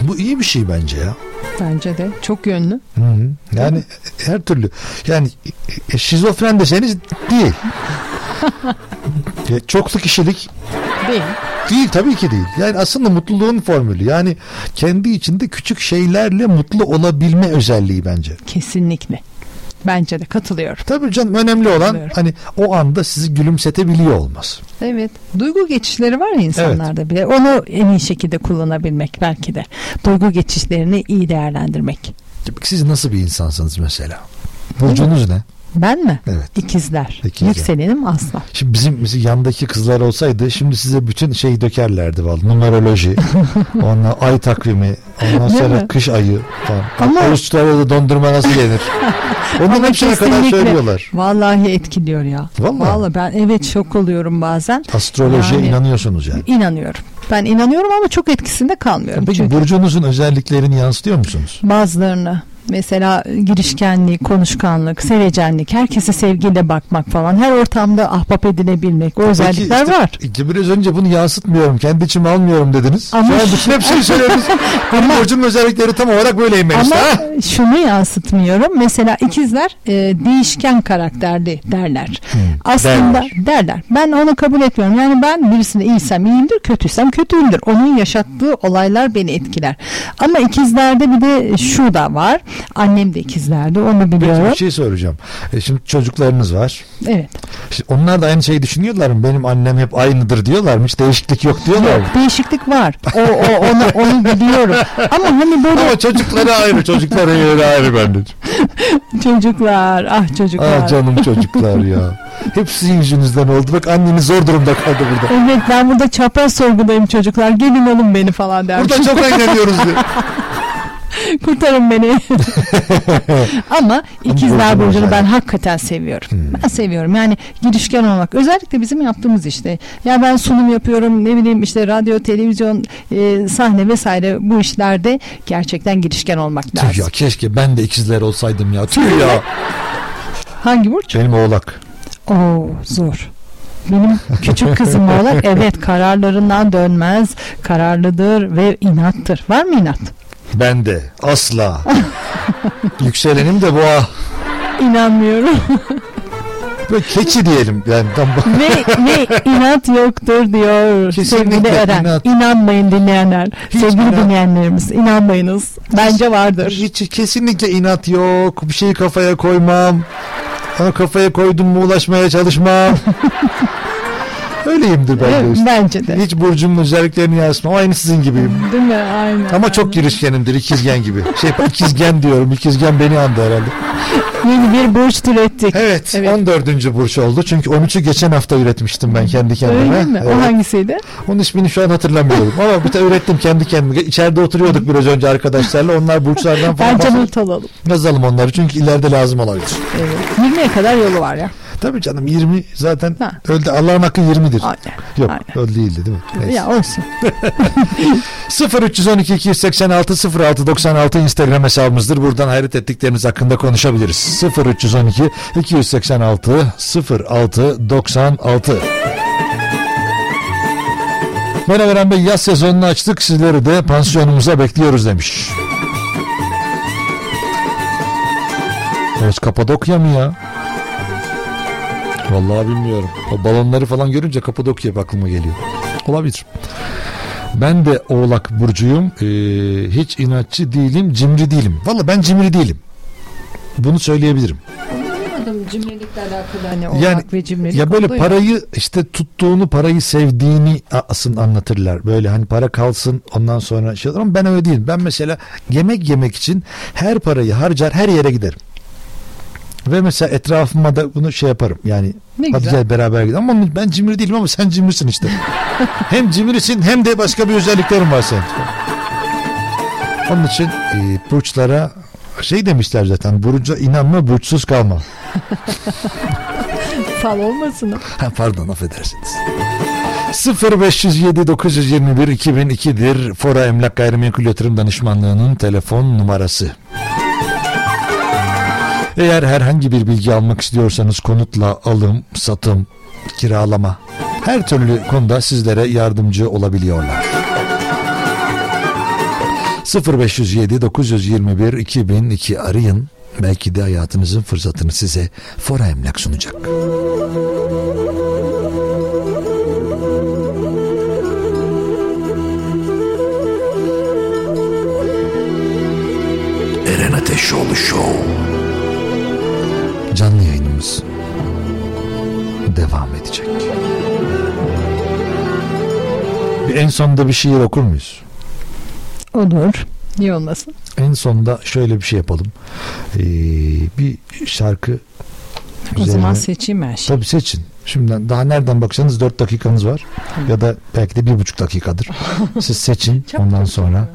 B: Bu iyi bir şey bence ya.
D: Bence de çok yönlü.
B: Hı hı. Yani her türlü yani e, şizofren deseniz değil. [LAUGHS] Ya, Çoklu kişilik
D: Değil.
B: değil tabii ki değil. Yani aslında mutluluğun formülü. Yani kendi içinde küçük şeylerle mutlu olabilme özelliği bence.
D: Kesinlikle. Bence de katılıyorum.
B: Tabii canım önemli olan hani o anda sizi gülümsetebiliyor olması.
D: Evet. Duygu geçişleri var ya insanlarda bile. Onu en iyi şekilde kullanabilmek belki de. Duygu geçişlerini iyi değerlendirmek.
B: Siz nasıl bir insansınız mesela? Burcunuz ne?
D: Ben mi?
B: Evet.
D: İkizler.
B: İkizler.
D: Yükselenim aslan.
B: Şimdi bizim, bizim yandaki kızlar olsaydı şimdi size bütün şey dökerlerdi vallahi. Numeroloji, [LAUGHS] ondan ay takvimi, ondan
D: Değil
B: sonra
D: mi?
B: kış ayı falan.
D: Ama-
B: Avustralya'da dondurma nasıl yenir? [LAUGHS]
D: Ama
B: hepsine kadar söylüyorlar.
D: Vallahi etkiliyor ya.
B: Vallahi.
D: ben evet şok oluyorum bazen.
B: Astrolojiye
D: Yani-
B: inanıyorsunuz yani.
D: İnanıyorum. Ben inanıyorum ama çok etkisinde kalmıyorum.
B: Peki
D: Çünkü
B: burcunuzun özelliklerini yansıtıyor musunuz?
D: bazılarını mesela girişkenlik, konuşkanlık, sevecenlik, herkese sevgiyle bakmak falan, her ortamda ahbap edilebilmek, o özellikler
B: Peki işte,
D: var.
B: biraz önce bunu yansıtmyorum, kendi içime almıyorum dediniz.
D: Ama
B: şu- bütün hepsini söylediniz. [LAUGHS] Benim burcumun özellikleri tam olarak böyleyim ben işte.
D: Ama şunu yansıtmıyorum. Mesela ikizler e, değişken karakterli derler. Aslında derler. Ben onu kabul etmiyorum. Yani ben birisine iyiysem iyiyimdir, kötüysem kötüyümdür. Onun yaşattığı olaylar beni etkiler. Ama ikizlerde bir de şu da var. Annem de ikizlerde onu
B: Peki
D: biliyorum.
B: bir şey soracağım. E, şimdi çocuklarınız var.
D: Evet.
B: Şimdi onlar da aynı şeyi düşünüyorlar mı? Benim annem hep aynıdır diyorlar mı? Hiç değişiklik yok diyorlar mı?
D: Yok değişiklik var. O, o onu, onu biliyorum. Ama hani böyle
B: Ama çocukları ayrı, çocukları yeri ayrı bende. [LAUGHS]
D: çocuklar, ah çocuklar.
B: Ah canım çocuklar ya. Hep sizin yüzünüzden oldu. Bak anneniz zor durumda kaldı burada.
D: Evet ben burada çapraz sorgudayım çocuklar. Gelin alın beni falan dermiş.
B: Burada çok eğleniyoruz diye. [LAUGHS] [LAUGHS]
D: Kurtarın beni. [LAUGHS] Ama ikizler
B: Burcu'nu
D: ben hakikaten seviyorum. Ben seviyorum. Yani girişken olmak. Özellikle bizim yaptığımız işte. Ya ben sunum yapıyorum. Ne bileyim işte radyo, televizyon, e, sahne vesaire bu işlerde gerçekten girişken olmak
B: Tüh
D: lazım.
B: ya keşke ben de ikizler olsaydım ya. Tüh ya. [LAUGHS]
D: Hangi burç?
B: Benim oğlak.
D: Oo zor. Benim küçük kızım oğlak evet kararlarından dönmez. Kararlıdır ve inattır. Var mı inat?
B: Ben de. Asla. [LAUGHS] Yükselenim de boğa.
D: İnanmıyorum.
B: Böyle keçi diyelim. Yani tam
D: ve, ve inat yoktur diyor
B: Kesinlikle
D: sevgili Eren.
B: inat.
D: İnanmayın dinleyenler.
B: Hiç
D: sevgili
B: inat-
D: dinleyenlerimiz inanmayınız. Bence vardır.
B: Hiç kesinlikle inat yok. Bir şeyi kafaya koymam. Ama kafaya koydum mu ulaşmaya çalışmam. [LAUGHS] Öyleyimdir bence.
D: Evet,
B: işte.
D: bence de.
B: Hiç burcumun özelliklerini yazmam. Aynı sizin gibiyim.
D: Değil mi? Aynen.
B: Ama çok girişkenimdir ikizgen gibi. Şey ikizgen diyorum. İkizgen beni andı herhalde.
D: Yeni bir burç türettik.
B: Evet, 14. burç oldu. Çünkü 13'ü geçen hafta üretmiştim ben kendi kendime.
D: Öyle mi?
B: Evet.
D: O hangisiydi?
B: Onun ismini şu an hatırlamıyorum. Ama bir de ürettim kendi kendime. İçeride oturuyorduk biraz önce arkadaşlarla. Onlar burçlardan falan
D: Bence not alalım.
B: Yazalım onları çünkü ileride lazım olabilir.
D: Evet. 20'ye kadar yolu var ya.
B: Tabii canım 20 zaten öldü. Allah'ın hakkı 20'dir. Yok öyle değildi değil mi? Neyse.
D: Ya olsun.
B: 0312 286 06 96 Instagram hesabımızdır. Buradan hayret ettikleriniz hakkında konuşabiliriz. 0312 286 06 96 Merhaba Eren Bey yaz sezonunu açtık sizleri de pansiyonumuza bekliyoruz demiş. Orası Kapadokya mı ya? Vallahi bilmiyorum. O balonları falan görünce Kapadokya aklıma geliyor. Olabilir. Ben de Oğlak Burcu'yum. Ee, hiç inatçı değilim, cimri değilim. Valla ben cimri değilim. Bunu söyleyebilirim.
D: Anlamadım cimrilikle alakalı hani
B: yani
D: olmak ve cimrilik
B: ya böyle
D: oldu ya.
B: parayı işte tuttuğunu parayı sevdiğini aslında anlatırlar. Böyle hani para kalsın ondan sonra şey olur ama ben öyle değilim. Ben mesela yemek yemek için her parayı harcar her yere giderim. Ve mesela etrafıma da bunu şey yaparım. Yani
D: Ne
B: hadi
D: güzel.
B: gel beraber gidelim. Ama ben cimri değilim ama sen cimrisin işte. [LAUGHS] hem cimrisin hem de başka bir özelliklerin var senin. Onun için e, burçlara şey demişler zaten. Burca inanma burçsuz kalma. [LAUGHS]
D: Fal olmasın.
B: Ha, pardon affedersiniz. 0507 921 2002'dir Fora Emlak Gayrimenkul Yatırım Danışmanlığı'nın telefon numarası. Eğer herhangi bir bilgi almak istiyorsanız konutla alım, satım, kiralama her türlü konuda sizlere yardımcı olabiliyorlar. 0507 921 2002 arayın. Belki de hayatınızın fırsatını size Fora Emlak sunacak.
C: Eren Ateşoğlu Show.
B: Canlı yayınımız devam edecek. Bir en sonunda bir şiir okur muyuz?
D: Olur. Niye olmasın?
B: En sonunda şöyle bir şey yapalım. Ee, bir şarkı
D: O zaman
B: üzerine-
D: seçeyim ben şimdi.
B: Tabii seçin. Şimdiden daha nereden baksanız 4 dakikanız var. Ya da belki de bir buçuk dakikadır. [LAUGHS] Siz seçin. Ondan sonra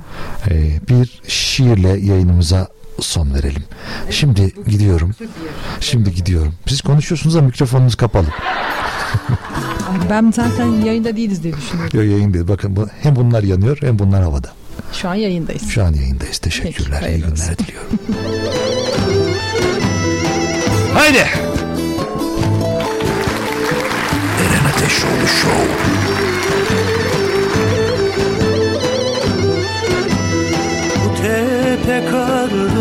B: e, bir şiirle yayınımıza son verelim. Şimdi gidiyorum. Şimdi gidiyorum. Siz konuşuyorsunuz ama mikrofonunuz kapalı.
D: Ben zaten yayında değiliz diye düşünüyorum.
B: Yok yayın değil. Bakın bu, hem bunlar yanıyor hem bunlar havada.
D: Şu an yayındayız.
B: Şu an yayındayız. Teşekkürler.
D: Peki,
B: İyi günler diliyorum. [LAUGHS] Haydi.
C: Eren Ateşoğlu Show.
K: Bu tepe karlı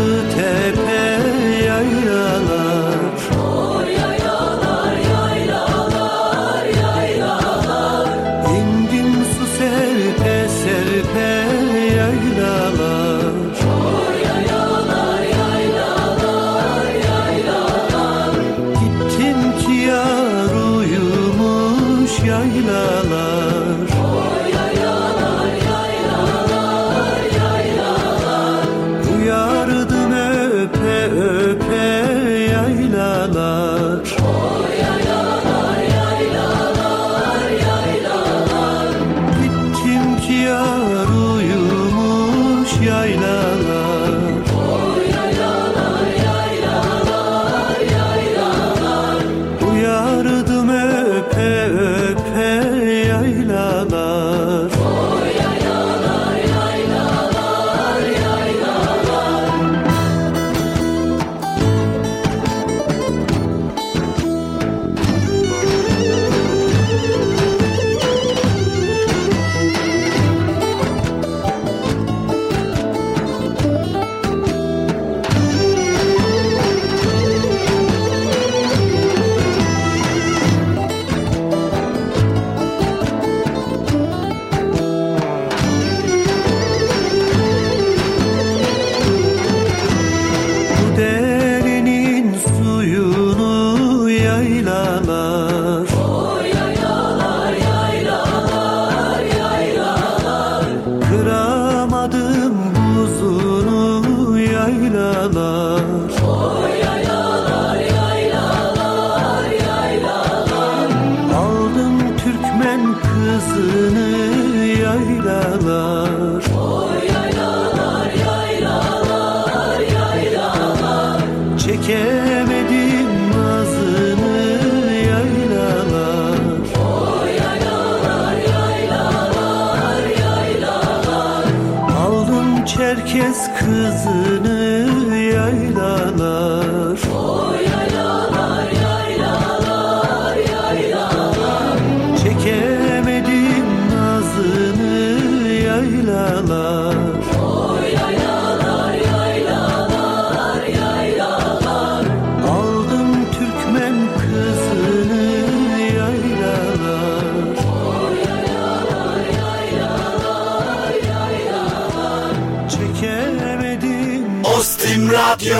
K: herkes kızını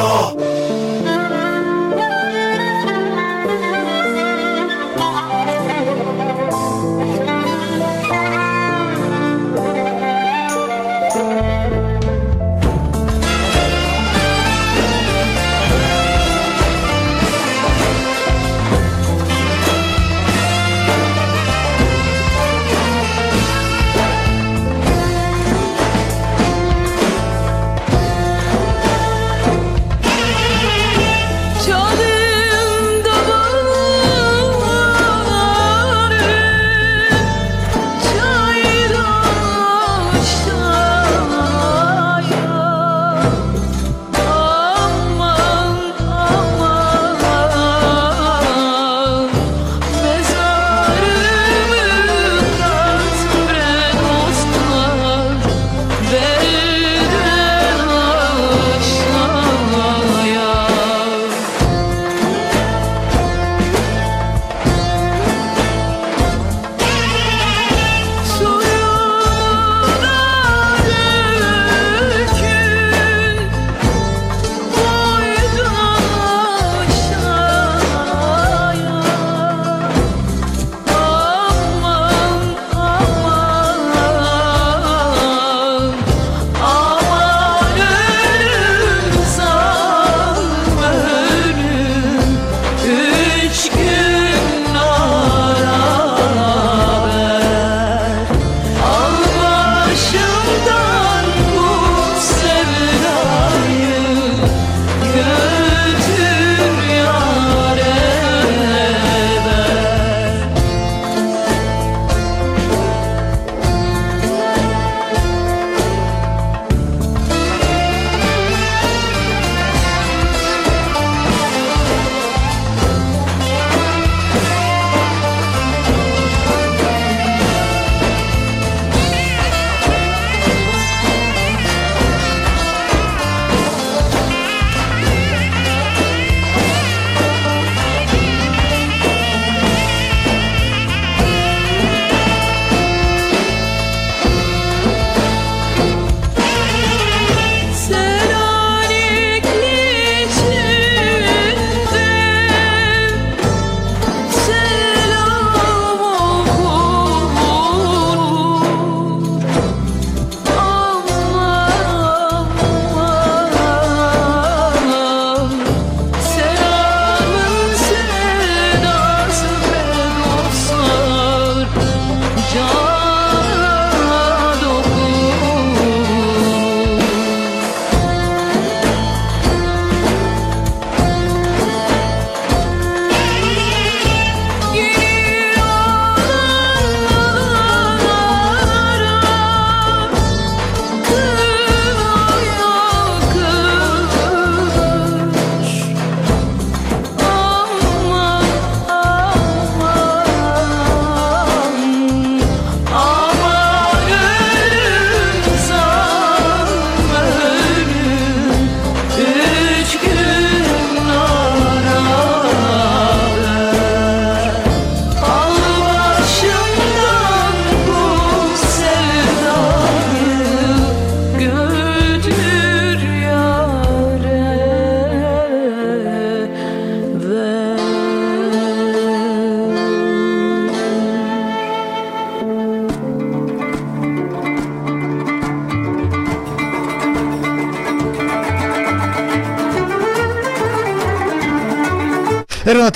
F: Radyo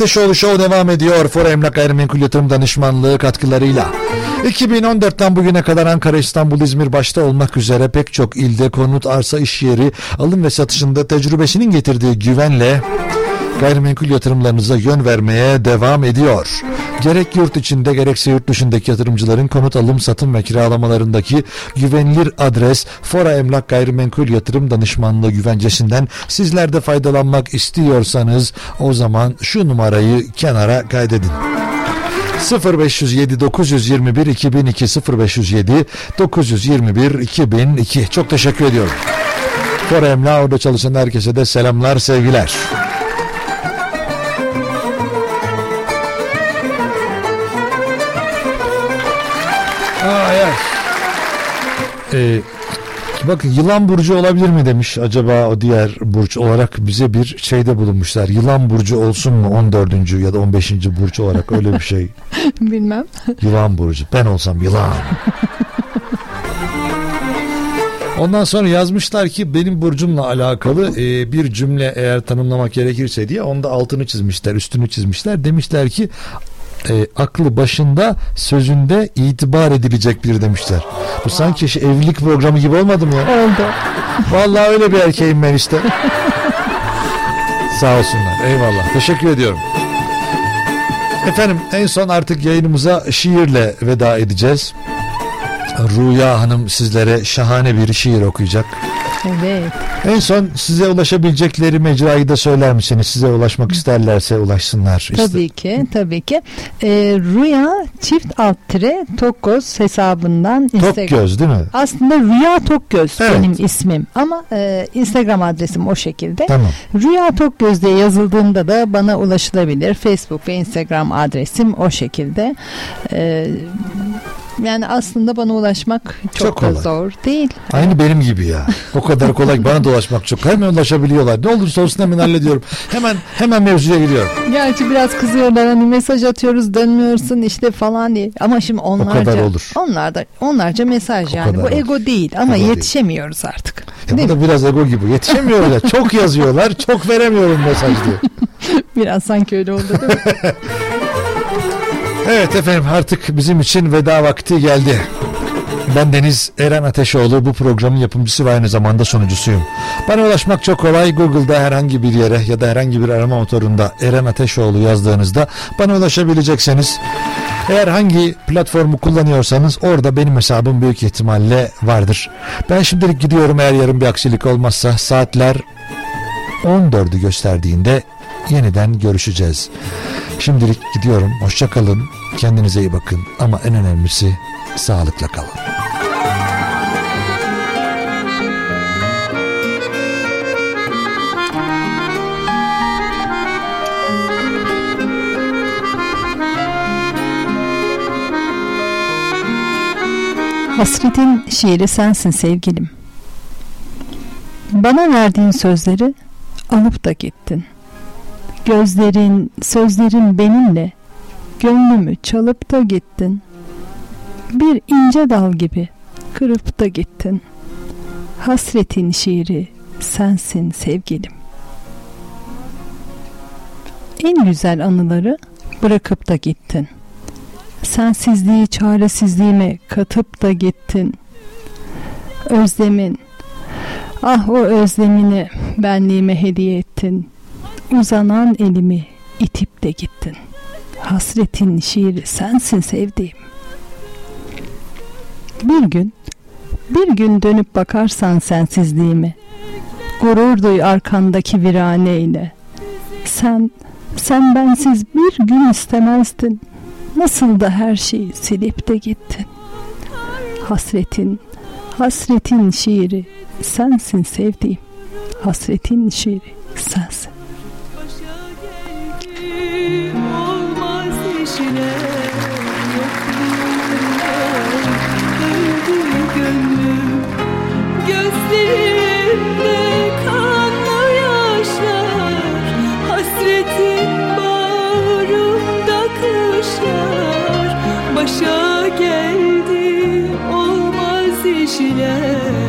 B: Eren Ateşoğlu Show devam ediyor. Fora Emlak Gayrimenkul Yatırım Danışmanlığı katkılarıyla. 2014'ten bugüne kadar Ankara, İstanbul, İzmir başta olmak üzere pek çok ilde konut, arsa, iş yeri, alım ve satışında tecrübesinin getirdiği güvenle gayrimenkul yatırımlarınıza yön vermeye devam ediyor. Gerek yurt içinde gerekse yurt dışındaki yatırımcıların konut alım, satım ve kiralamalarındaki güvenilir adres Fora Emlak Gayrimenkul Yatırım Danışmanlığı güvencesinden sizler de faydalanmak istiyorsanız o zaman şu numarayı kenara kaydedin. 0507 921 2002 0507 921 2002 çok teşekkür ediyorum. Fora Emlak orada çalışan herkese de selamlar sevgiler. Ee, bakın yılan burcu olabilir mi demiş acaba o diğer burç olarak bize bir şeyde bulunmuşlar. Yılan burcu olsun mu 14. ya da 15. burç olarak öyle bir şey. [LAUGHS]
D: Bilmem.
B: Yılan burcu. Ben olsam yılan. Ondan sonra yazmışlar ki benim burcumla alakalı e, bir cümle eğer tanımlamak gerekirse diye onda altını çizmişler, üstünü çizmişler. Demişler ki e, aklı başında sözünde itibar edilecek bir demişler. Bu sanki şey, evlilik programı gibi olmadı mı ya?
D: Oldu.
B: Vallahi öyle bir erkeğim ben işte. Sağ olsunlar. Eyvallah. Teşekkür ediyorum. Efendim en son artık yayınımıza şiirle veda edeceğiz. Rüya Hanım sizlere şahane bir şiir okuyacak.
D: Evet.
B: En son size ulaşabilecekleri mecrayı da söyler misiniz? Size ulaşmak isterlerse ulaşsınlar.
D: Tabii ki, tabii ki. Ee, Rüya çift alt tire Tokgöz hesabından
B: Tokgöz değil mi?
D: Aslında Rüya Tokgöz
B: Evet.
D: benim ismim ama e, Instagram adresim o şekilde.
B: Tamam.
D: Rüya Tokgöz diye yazıldığında da bana ulaşılabilir. Facebook ve Instagram adresim o şekilde. Ee, yani aslında bana ulaşmak çok,
B: Çok
D: da zor değil.
B: Aynı benim gibi ya. O kadar kolay bana da ulaşmak çok. Hemen ulaşabiliyorlar. Ne olursa olsun hemen hallediyorum. Hemen hemen mevzuya gidiyorum.
D: Gerçi biraz kızıyorlar hani mesaj atıyoruz dönmüyorsun işte falan diye. Ama şimdi onlarca
B: kadar olur.
D: onlar da onlarca mesaj yani.
B: kadar
D: Bu
B: olur.
D: ego değil ama
B: Ego değil.
D: yetişemiyoruz artık.
B: Ya bu da biraz ego gibi. Yetişemiyorlar ya. Çok yazıyorlar. Çok veremiyorum mesaj diye. [LAUGHS]
D: Biraz sanki öyle oldu değil mi? [LAUGHS]
B: Evet efendim artık bizim için veda vakti geldi. Ben Deniz Eren Ateşoğlu bu programın yapımcısı ve aynı zamanda sunucusuyum. Bana ulaşmak çok kolay. Google'da herhangi bir yere ya da herhangi bir arama motorunda Eren Ateşoğlu yazdığınızda bana ulaşabilecekseniz eğer hangi platformu kullanıyorsanız orada benim hesabım büyük ihtimalle vardır. Ben şimdilik gidiyorum eğer yarın bir aksilik olmazsa saatler 14'ü gösterdiğinde yeniden görüşeceğiz. Şimdilik gidiyorum. Hoşça kalın. Kendinize iyi bakın. Ama en önemlisi sağlıkla kalın.
D: Hasretin şiiri sensin sevgilim. Bana verdiğin sözleri alıp da gittin. Gözlerin, sözlerin benimle gönlümü çalıp da gittin. Bir ince dal gibi kırıp da gittin. Hasretin şiiri sensin sevgilim. En güzel anıları bırakıp da gittin. Sensizliği çaresizliğime katıp da gittin. Özlemin, ah o özlemini benliğime hediye ettin. Uzanan elimi itip de gittin. Hasretin şiiri sensin sevdiğim. Bir gün, bir gün dönüp bakarsan sensizliğime. Gurur duy arkandaki viraneyle. Sen, sen bensiz bir gün istemezdin. Nasıl da her şeyi silip de gittin. Hasretin, hasretin şiiri sensin sevdiğim. Hasretin şiiri sensin.
J: Başa geldi olmaz işler